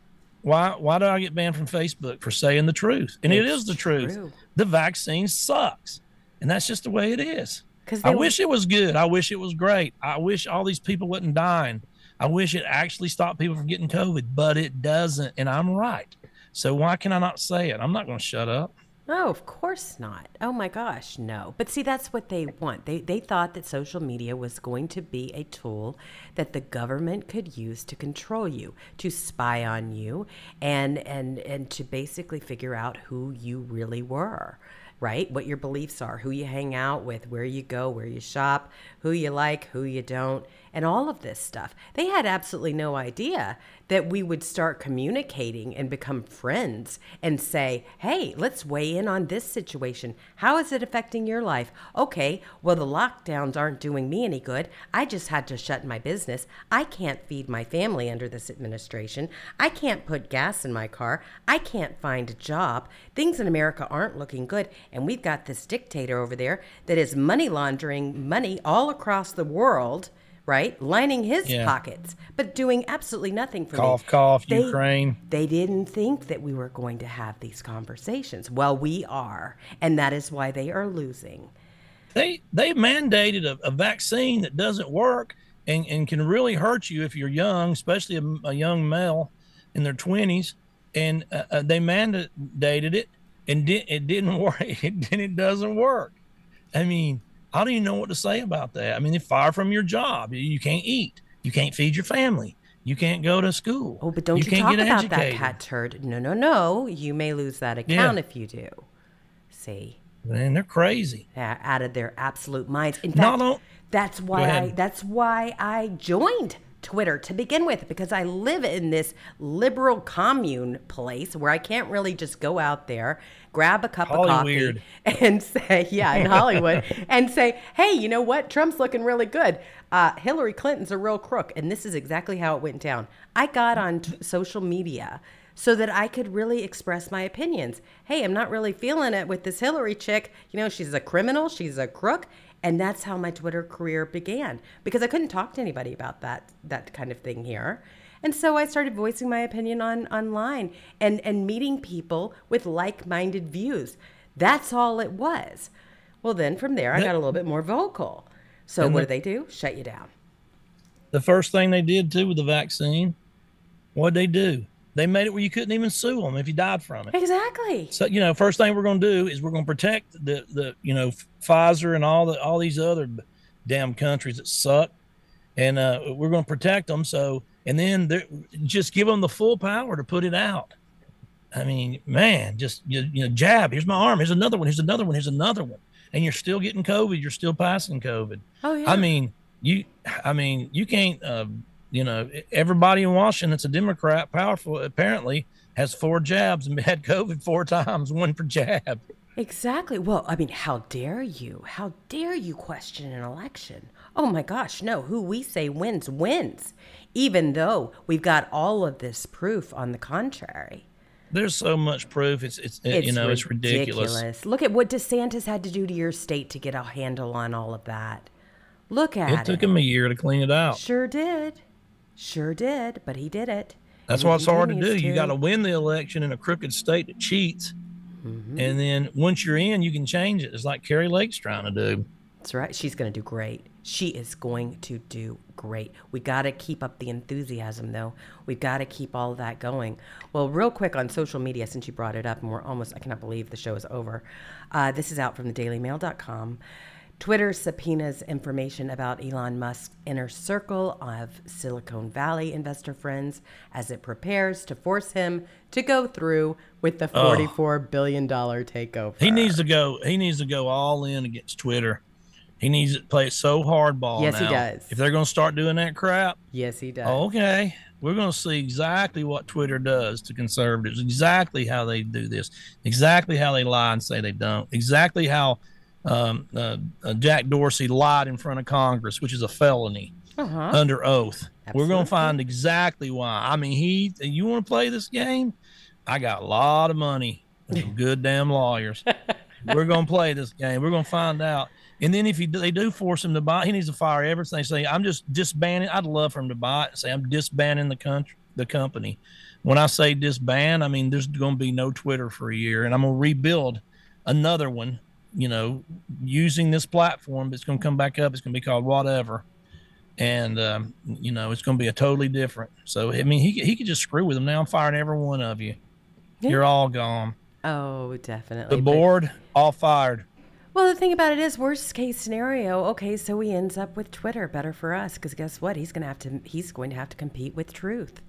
Why why do I get banned from Facebook for saying the truth? And it It's the truth. true. The vaccine sucks, and that's just the way it is. 'Cause I wish it was good. I wish it was great. I wish all these people wasn't dying. I wish it actually stopped people from getting COVID, but it doesn't, and I'm right. So why can I not say it? I'm not going to shut up. Oh, of course not. Oh my gosh, no. But see, that's what they want. They, they thought that social media was going to be a tool that the government could use to control you, to spy on you, and and and to basically figure out who you really were, right? What your beliefs are, who you hang out with, where you go, where you shop, who you like, who you don't, and all of this stuff. They had absolutely no idea that we would start communicating and become friends and say, hey, let's weigh in on this situation. How is it affecting your life? Okay, well, the lockdowns aren't doing me any good. I just had to shut my business. I can't feed my family under this administration. I can't put gas in my car. I can't find a job. Things in America aren't looking good. And we've got this dictator over there that is money laundering money all across the world right? Lining his Yeah. pockets, but doing absolutely nothing for Cough, me. cough, They- Ukraine. They didn't think that we were going to have these conversations. Well, we are, and that is why they are losing. They they mandated a, a vaccine that doesn't work and, and can really hurt you if you're young, especially a, a young male in their 20s. And uh, uh, they mandated it, and di- it didn't work. It, and it doesn't work. I mean, I don't even know what to say about that. I mean, they fire from your job. You- You can't eat. You can't feed your family. You can't go to school. Oh, but don't you, can't talk get about educated. that Catturd. No, no, no. You may lose that account Yeah. if you do. See, Man, they're crazy. uh, out of their absolute minds. In No, fact, no. that's why I that's why I joined Twitter to begin with because I live in this liberal commune place where I can't really just go out there, grab a cup of coffee, and say, yeah, in Hollywood, and say, hey, you know what? Trump's looking really good. Uh, Hillary Clinton's a real crook, and this is exactly how it went down. I got on t- social media so that I could really express my opinions. Hey, I'm not really feeling it with this Hillary chick. You know, she's a criminal, she's a crook. And that's how my Twitter career began because I couldn't talk to anybody about that that kind of thing here. And so I started voicing my opinion on online and and meeting people with like-minded views. That's all it was. Well, then from there, I got a little bit more vocal. So And what the- do they do? Shut you down. The first thing they did too with the vaccine, what'd they do? They made it where you couldn't even sue them if you died from it. Exactly. So you know, first thing we're going to do is we're going to protect the the you know Pfizer and all the all these other damn countries that suck, and uh, we're going to protect them. So and then just give them the full power to put it out. I mean, man, just you, you know, jab. Here's my arm. Here's another one. Here's another one. Here's another one. And you're still getting COVID. You're still passing COVID. Oh yeah. I mean, you. I mean, you can't. Uh, you know, everybody in Washington that's a Democrat, powerful, apparently has four jabs and had COVID four times, one per jab. Exactly. Well, I mean, how dare you? How dare you question an election? Oh my gosh, no. Who we say wins, wins. Even though we've got all of this proof on the contrary. There's so much proof. It's it's, you know it's ridiculous. Look at what DeSantis had to do to your state to get a handle on all of that. Look at it. It took him a year to clean it out. Sure did. Sure did, but he did it. That's And why it's hard to do. continues You got to win the election in a crooked state that cheats, Mm-hmm. and then once you're in, you can change it. It's like Kari Lake's trying to do. That's right. She's going to do great. She is going to do great. We got to keep up the enthusiasm, though. We've got to keep all that going. Well, real quick on social media, since you brought it up, and we're almost, I cannot believe the show is over. Uh, this is out from thedailymail.com. Twitter subpoenas information about Elon Musk's inner circle of Silicon Valley investor friends as it prepares to force him to go through with the $44 billion takeover. He needs to go. He needs to go all in against Twitter. He needs to play it so hardball. Yes, he does. If they're going to start doing that crap, Yes, he does. okay, we're going to see exactly what Twitter does to conservatives. Exactly how they do this. Exactly how they lie and say they don't. Exactly how um, uh, uh, Jack Dorsey lied in front of Congress, which is a felony Uh-huh. under oath. We're going to find exactly why. I mean, he. You want to play this game? I got a lot of money. and some good damn lawyers. We're going to play this game. We're going to find out. And then if he, they do force him to buy, he needs to fire everything. Say, I'm just disbanding. I'd love for him to buy it. Say, I'm disbanding the country, the company. When I say disband, I mean there's going to be no Twitter for a year, and I'm going to rebuild another one. You know, using this platform, it's going to come back up. It's going to be called whatever, and um, you know, it's going to be a totally different. So I mean, he he could just screw with them. Now I'm firing every one of you. You're all gone. Oh, definitely. The But- board all fired. well, the thing about it is, worst case scenario. Okay, so he ends up with Twitter. Better for us, because guess what? He's gonna have to. He's going to have to compete with truth,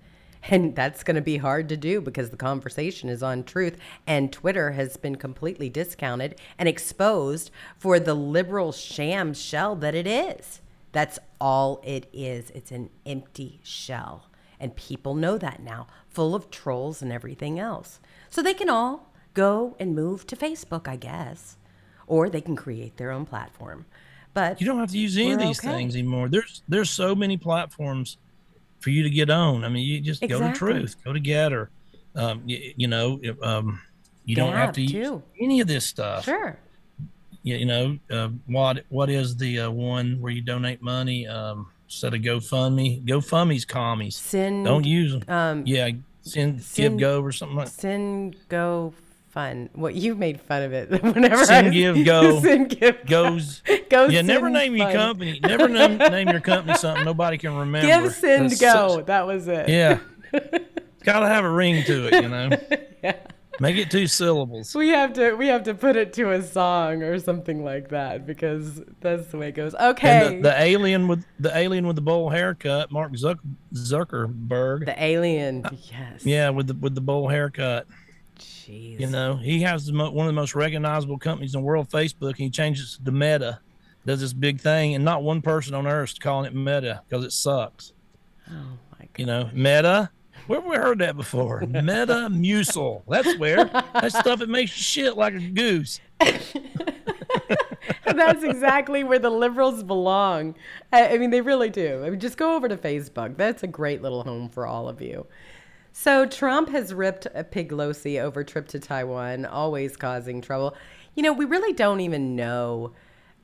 and that's going to be hard to do because the conversation is on truth, and Twitter has been completely discounted and exposed for the liberal sham shell that it is. That's all it is. It's an empty shell. And people know that now, full of trolls and everything else. So they can all go and move to Facebook, I guess. Or they can create their own platform. But You don't have to use any of these okay. things anymore. There's there's so many platforms for you to get on. I mean, you just go to Truth, go to GETTR. Um, you, you know, um, you don't have Gab, to use too. any of this stuff. sure. You, you know, uh, what what is the uh, one where you donate money um, instead of GoFundMe? GoFundMe's commies. Send Don't use them. um yeah, send, send- give go or something like. Send go fun. What you made fun of it whenever Send, I give, go. Send give Goes. go. Yeah, never send, name your company. Never name, name your company something nobody can remember. Give send That's go. such- that was it. Yeah. it's got to have a ring to it, you know. yeah. Make it two syllables. We have to we have to put it to a song or something like that because that's the way it goes. Okay. And the, the alien with the alien with the bowl haircut, Mark Zuck, Zuckerberg. The alien. Uh, yes. yeah, with the with the bowl haircut. Jeez. You know, he has the mo- one of the most recognizable companies in the world, Facebook, and he changes to Meta. Does this big thing, and not one person on earth is calling it Meta because it sucks. Oh my god. You know, Meta. Where have we heard that before? Meta Mucil. That's where. That stuff it makes you shit like a goose. That's exactly where the liberals belong. I, I mean, they really do. I mean, just go over to Facebook. That's a great little home for all of you. So Trump has ripped a Piglosi over trip to Taiwan, always causing trouble. You know, we really don't even know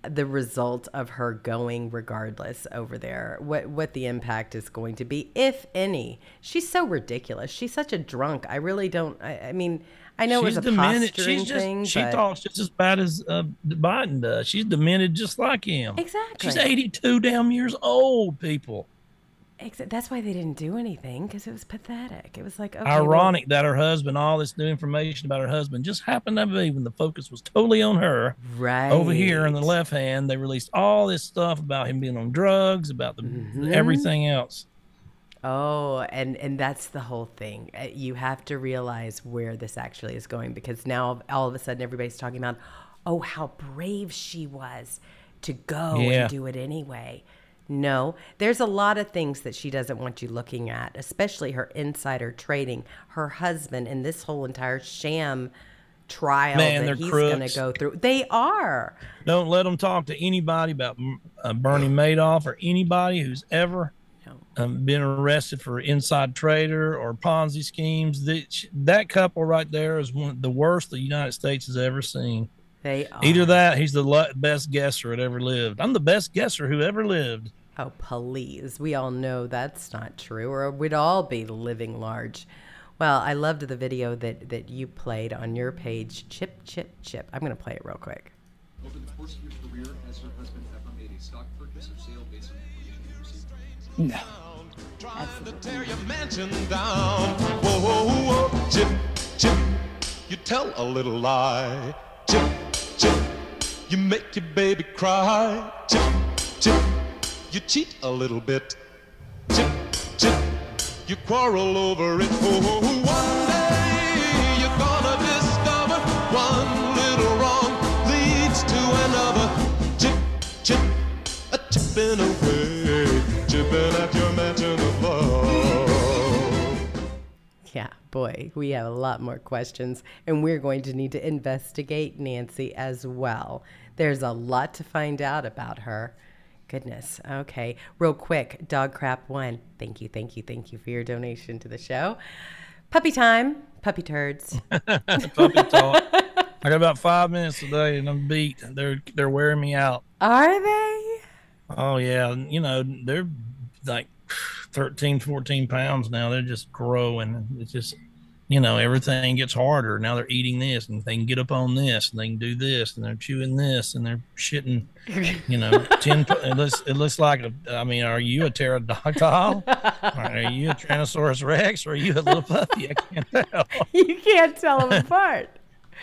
the result of her going regardless over there what what the impact is going to be if any she's so ridiculous she's such a drunk i really don't i, I mean I know she's it was a demented. posturing She's just, thing, she but talks just as bad as uh, Biden does. She's demented just like him. exactly. She's 82 damn years old, people. Exa- that's why they didn't do anything because it was pathetic. It was like okay, well, Ironic that her husband, all this new information about her husband, just happened to be when the focus was totally on her. right Over here in the left hand, they released all this stuff about him being on drugs, about the Mm-hmm. everything else. Oh, and and that's the whole thing. Uh, You have to realize where this actually is going because now all of a sudden everybody's talking about, oh, how brave she was to go Yeah. and do it anyway. No, there's a lot of things that she doesn't want you looking at, especially her insider trading, her husband, and this whole entire sham trial Man, that he's going to go through. They are. Don't let them talk to anybody about uh, Bernie Madoff or anybody who's ever No. um, been arrested for inside trader or Ponzi schemes. That, that couple right there is one of the worst the United States has ever seen. They are. Either that, he's the best guesser that ever lived. I'm the best guesser who ever lived. Oh, please. We all know that's not true, or we'd all be living large. Well, I loved the video that, that you played on your page, Chip, Chip, Chip. I'm going to play it real quick. Over the course of your career, has your husband ever made a stock purchase or sale based on information you received? Trying to tear your mansion down. Whoa, whoa, whoa. Chip, chip, you tell a little lie. Chip, chip, you make your baby cry. Chip, chip, you cheat a little bit. Chip, chip, you quarrel over it. Oh, one day you're gonna discover one little wrong leads to another. Chip, chip, a chipping away, chipping at your boy, we have a lot more questions, and we're going to need to investigate Nancy as well. There's a lot to find out about her. Goodness. Okay. Real quick, Dog Crap One. Thank you, thank you, thank you for your donation to the show. Puppy time. Puppy turds. Puppy talk. I got about five minutes today and I'm beat. They're they're wearing me out. Are they? Oh yeah, you know they're like 13, 14 pounds now. They're just growing. It's just you know everything gets harder. Now they're eating this and they can get up on this and they can do this and they're chewing this and they're shitting. You know, ten. It looks it looks like a. I mean, are you a pterodactyl? are you a Tyrannosaurus Rex? Or are you a little puppy? I can't tell. you can't tell them apart.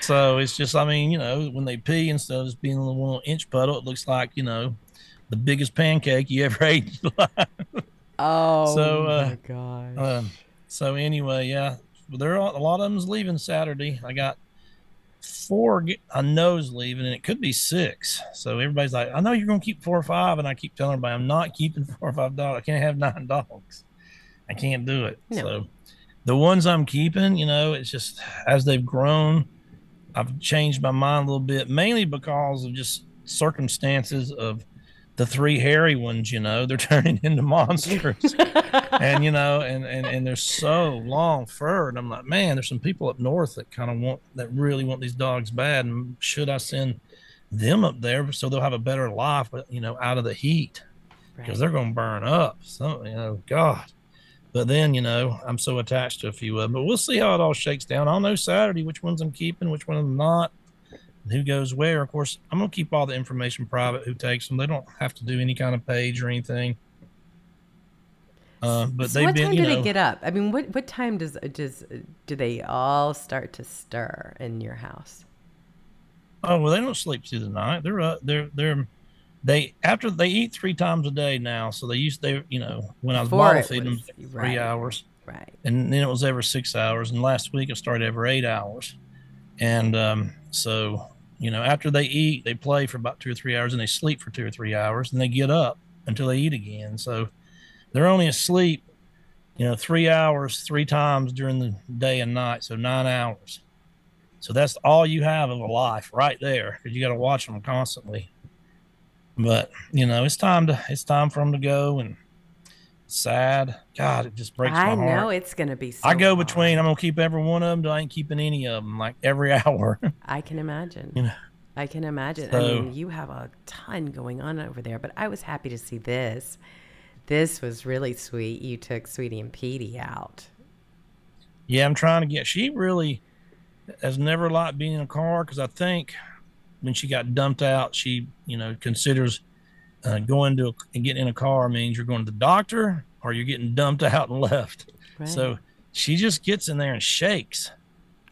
So it's just, I mean, you know, when they pee instead of just being a little, little inch puddle, it looks like, you know, the biggest pancake you ever ate. In your life. Oh So, uh, my gosh. um, so anyway, yeah, there are a lot of them's leaving Saturday. I got four I know's leaving, and it could be six. So everybody's like, I know you're gonna keep four or five, and I keep telling everybody I'm not keeping four or five dogs. I can't have nine dogs. I can't do it. No. So the ones I'm keeping, you know, it's just as they've grown, I've changed my mind a little bit, mainly because of just circumstances of the three hairy ones, you know, they're turning into monsters. and you know, and, and and they're so long furred. I'm like, man, there's some people up north that kind of want that really want these dogs bad. And should I send them up there so they'll have a better life, but you know, out of the heat because Right. they're gonna burn up. So you know, God. But then, you know, I'm so attached to a few of them. But we'll see how it all shakes down. I'll know Saturday which ones I'm keeping, which one I'm not, and who goes where. Of course, I'm gonna keep all the information private. Who takes them? They don't have to do any kind of page or anything. Uh, but so they've what been, time do know, they get up? I mean, what what time does does do they all start to stir in your house? Oh well, they don't sleep through the night. They're uh, they're they're they after they eat three times a day now. So they used they you know when I was Before bottle feeding them three right. hours, Right. and then it was every six hours. And last week it started every eight hours. And um, so you know after they eat, they play for about two or three hours, and they sleep for two or three hours, and they get up until they eat again. So they're only asleep, you know, three hours three times during the day and night, so nine hours. So that's all you have of a life right there because you got to watch them constantly. But you know, it's time to it's time for them to go, and sad. God, it just breaks I my heart. I know it's gonna be. So I go hard. between. I'm gonna keep every one of them. Till I ain't keeping any of them. Like every hour. I can imagine. You know, I can imagine. I mean, you have a ton going on over there, but I was happy to see this. This was really sweet. You took Sweetie and Petey out. yeah, I'm trying to get. She really, has never liked being in a car because I think when she got dumped out, she you know considers uh, going to a, and getting in a car means you're going to the doctor or you're getting dumped out and left. Right. So she just gets in there and shakes.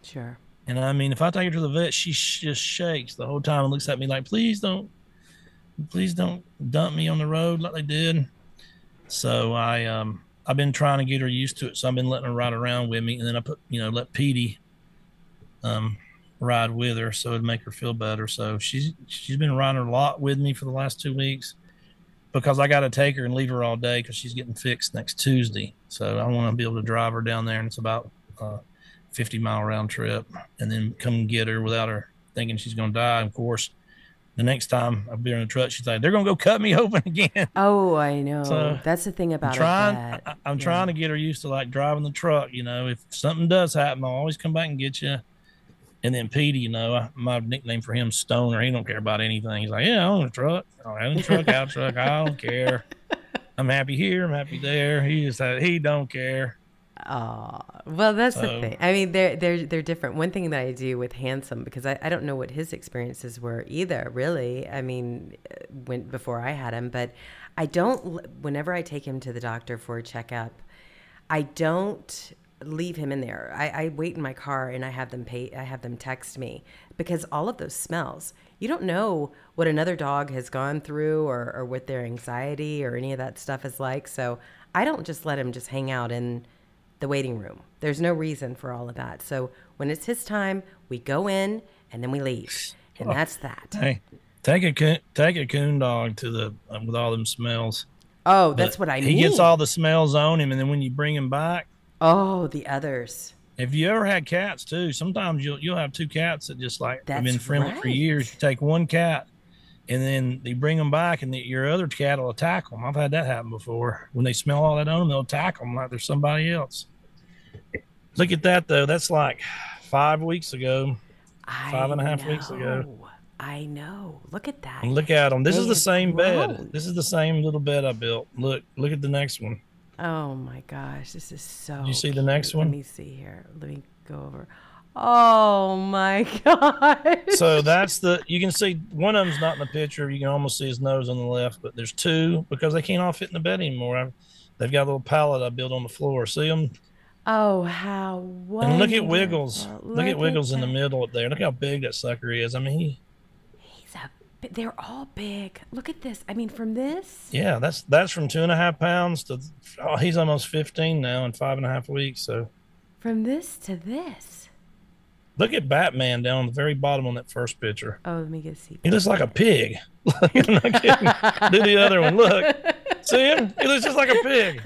Sure. And I mean, if I take her to the vet, she sh- just shakes the whole time and looks at me like, "Please don't, please don't dump me on the road like they did." So I, um, I've been trying to get her used to it. So I've been letting her ride around with me, and then I put, you know, let Petey, um, ride with her so it'd make her feel better. So she's she's been riding a lot with me for the last two weeks because I got to take her and leave her all day because she's getting fixed next Tuesday. So I want to be able to drive her down there, and it's about uh, 50 mile round trip, and then come get her without her thinking she's going to die. Of course, the next time I'll be in the truck, she's like, "They're going to go cut me open again." Oh, I know. So, That's the thing I'm about trying. it. I, I'm trying to get her used to like driving the truck. You know, if something does happen, I'll always come back and get you. And then Petey, you know, I, my nickname for him, Stoner. He don't care about anything. He's like, yeah, I own a truck. I own a truck, out truck. I don't care. I'm happy here. I'm happy there. He just said he don't care. Oh, well, that's the thing. I mean, they're they're they're different. One thing that I do with Handsome because I, I don't know what his experiences were either. Really, I mean, uh, when before I had him, but I don't. Whenever I take him to the doctor for a checkup, I don't leave him in there. I, I wait in my car and I have them pay. I have them text me because all of those smells. You don't know what another dog has gone through or, or what their anxiety or any of that stuff is like. So I don't just let him just hang out in the waiting room. There's no reason for all of that. So when it's his time, we go in and then we leave, and that's that. Hey, take a coon, take a coon dog to the uh, with all them smells. Oh, that's But what I He mean. gets all the smells on him, and then when you bring him back, Oh, the others. If you ever had cats too, sometimes you'll you'll have two cats that just like have been That's friendly for years. You take one cat, and then you bring them back, and the, your other cat will attack them. I've had that happen before. When they smell all that on them, they'll attack them like there's somebody else. Look at that though. That's like five weeks ago, five and a half weeks ago. know. I know. Look at that. And look at them. This They is the same grown. bed. This is the same little bed I built. Look, look at the next one. Oh my gosh, this is so. you see the next one? Let me see here. Let me go over. Oh my gosh. So that's the you can see one of them's not in the picture. You can almost see his nose on the left, but there's two because they can't all fit in the bed anymore. I, they've got a little pallet I built on the floor. See them? Oh, how wonderful. And look at Wiggles. Look, at Wiggles in the middle up there. Look how big that sucker is. I mean, he, but they're all big. Look at this. I mean, from this. yeah, that's that's from two and a half pounds to oh, he's almost 15 now in five and a half weeks. So From this to this. look at Batman down on the very bottom on that first picture. Oh, let me get a see. He looks like a pig. I'm not kidding. Do the other one. Look, see him? He looks just like a pig,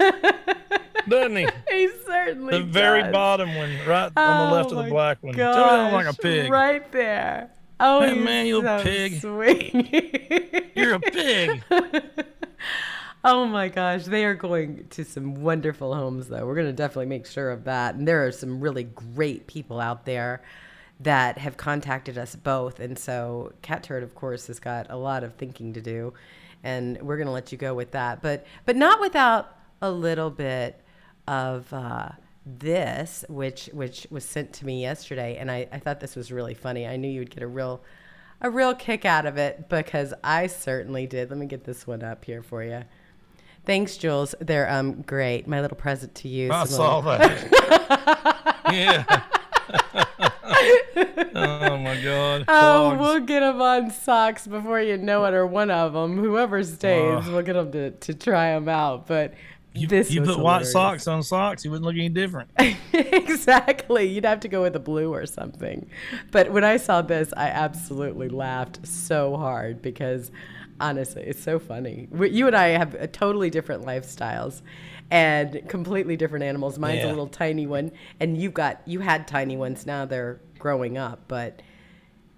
doesn't he? He certainly The very bottom one, right on the oh left of Oh the black one. Tell me that like a pig. Right there. Oh, Hey, man, you so pig. Sweet. You're a pig. oh my gosh, they are going to some wonderful homes, though. We're going to definitely make sure of that. And there are some really great people out there that have contacted us both. And so, Catturd, of course, has got a lot of thinking to do, and we're going to let you go with that. But but not without a little bit of. Uh, this which which was sent to me yesterday and I, I thought this was really funny i knew you would get a real a real kick out of it because i certainly did let me get this one up here for you thanks Jewels they're um great my little present to you I saw little- that. yeah. oh my god. Oh, Clogs. we'll get them on socks before you know it, or one of them. Whoever stays, Ugh. we'll get them to, to try them out. But you, this you put white socks on socks, you wouldn't look any different. exactly. You'd have to go with a blue or something. But when I saw this, I absolutely laughed so hard because honestly, it's so funny. You and I have totally different lifestyles and completely different animals. Mine's a little tiny one, and you've got you had tiny ones. Now they're growing up, but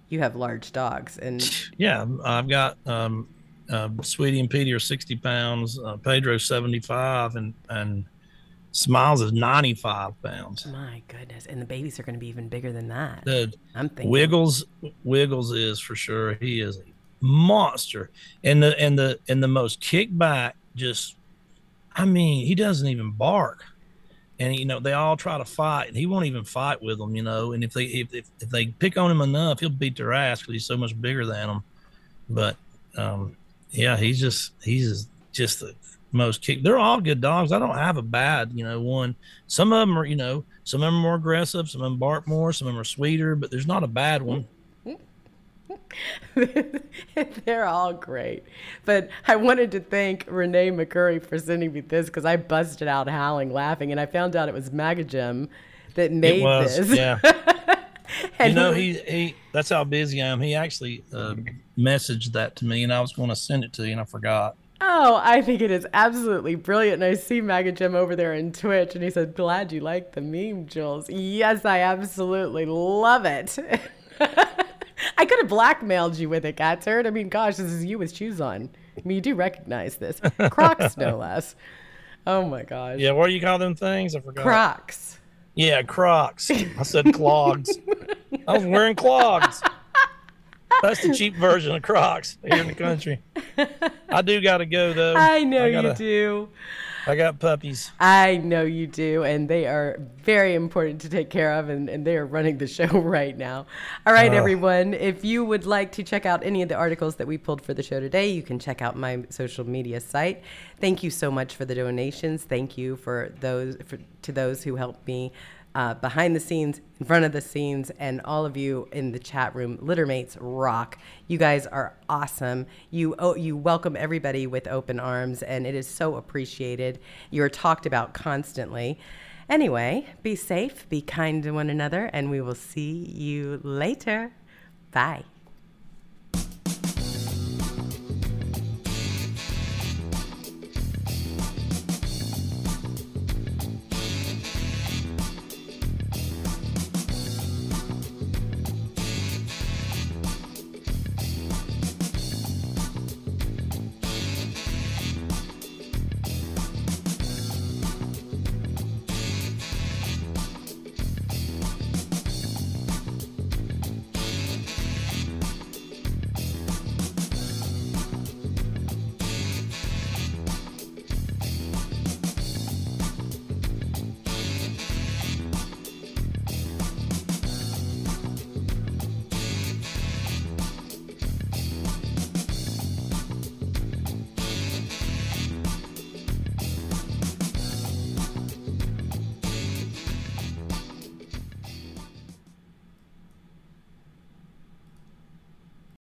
you have large dogs, and Yeah, I've got um, uh, Sweetie and Petey are sixty pounds, uh, Pedro's seventy five, and and Smiles is ninety five pounds. my goodness, and the babies are going to be even bigger than that. The I'm thinking. Wiggles Wiggles is for sure. He is a monster, and the and the and the most kickback. Just, I mean, he doesn't even bark. and you know they all try to fight, and he won't even fight with them, you know. And if they if if, if they pick on him enough, he'll beat their ass because he's so much bigger than them. But um, yeah, he's just he's just the most kick. They're all good dogs. I don't have a bad, you know, one. Some of them are, you know, some of them are more aggressive, some of them bark more, some of them are sweeter, but there's not a bad one. They're all great. But I wanted to thank Renee McCurry for sending me this because I busted out howling laughing and I found out it was Magagem that made it was, this. Yeah. you know, he, he, that's how busy I am. He actually uh, messaged that to me and I was going to send it to you and I forgot. Oh, I think it is absolutely brilliant. And I see Maga Jim over there in Twitch and he said, Glad you like the meme, Jewels. Yes, I absolutely love it. I could have blackmailed you with it, turd. I mean, gosh, this is you with shoes on. I mean, you do recognize this. Crocs, no less. Oh my gosh. Yeah, what do you call them things? I forgot. Crocs. Yeah, Crocs. I said clogs. I was wearing clogs. That's the cheap version of Crocs here in the country. I do got to go though. I know I gotta, you do. I got puppies. I know you do, and they are very important to take care of, and, and they are running the show right now. All right, uh, everyone. If you would like to check out any of the articles that we pulled for the show today, you can check out my social media site. Thank you so much for the donations. Thank you for those for, to those who helped me uh, behind the scenes, in front of the scenes, and all of you in the chat room. Littermates rock. You guys are awesome. You oh, you welcome everybody with open arms, and it is so appreciated. You're talked about constantly. Anyway, be safe, be kind to one another, and we will see you later. Bye.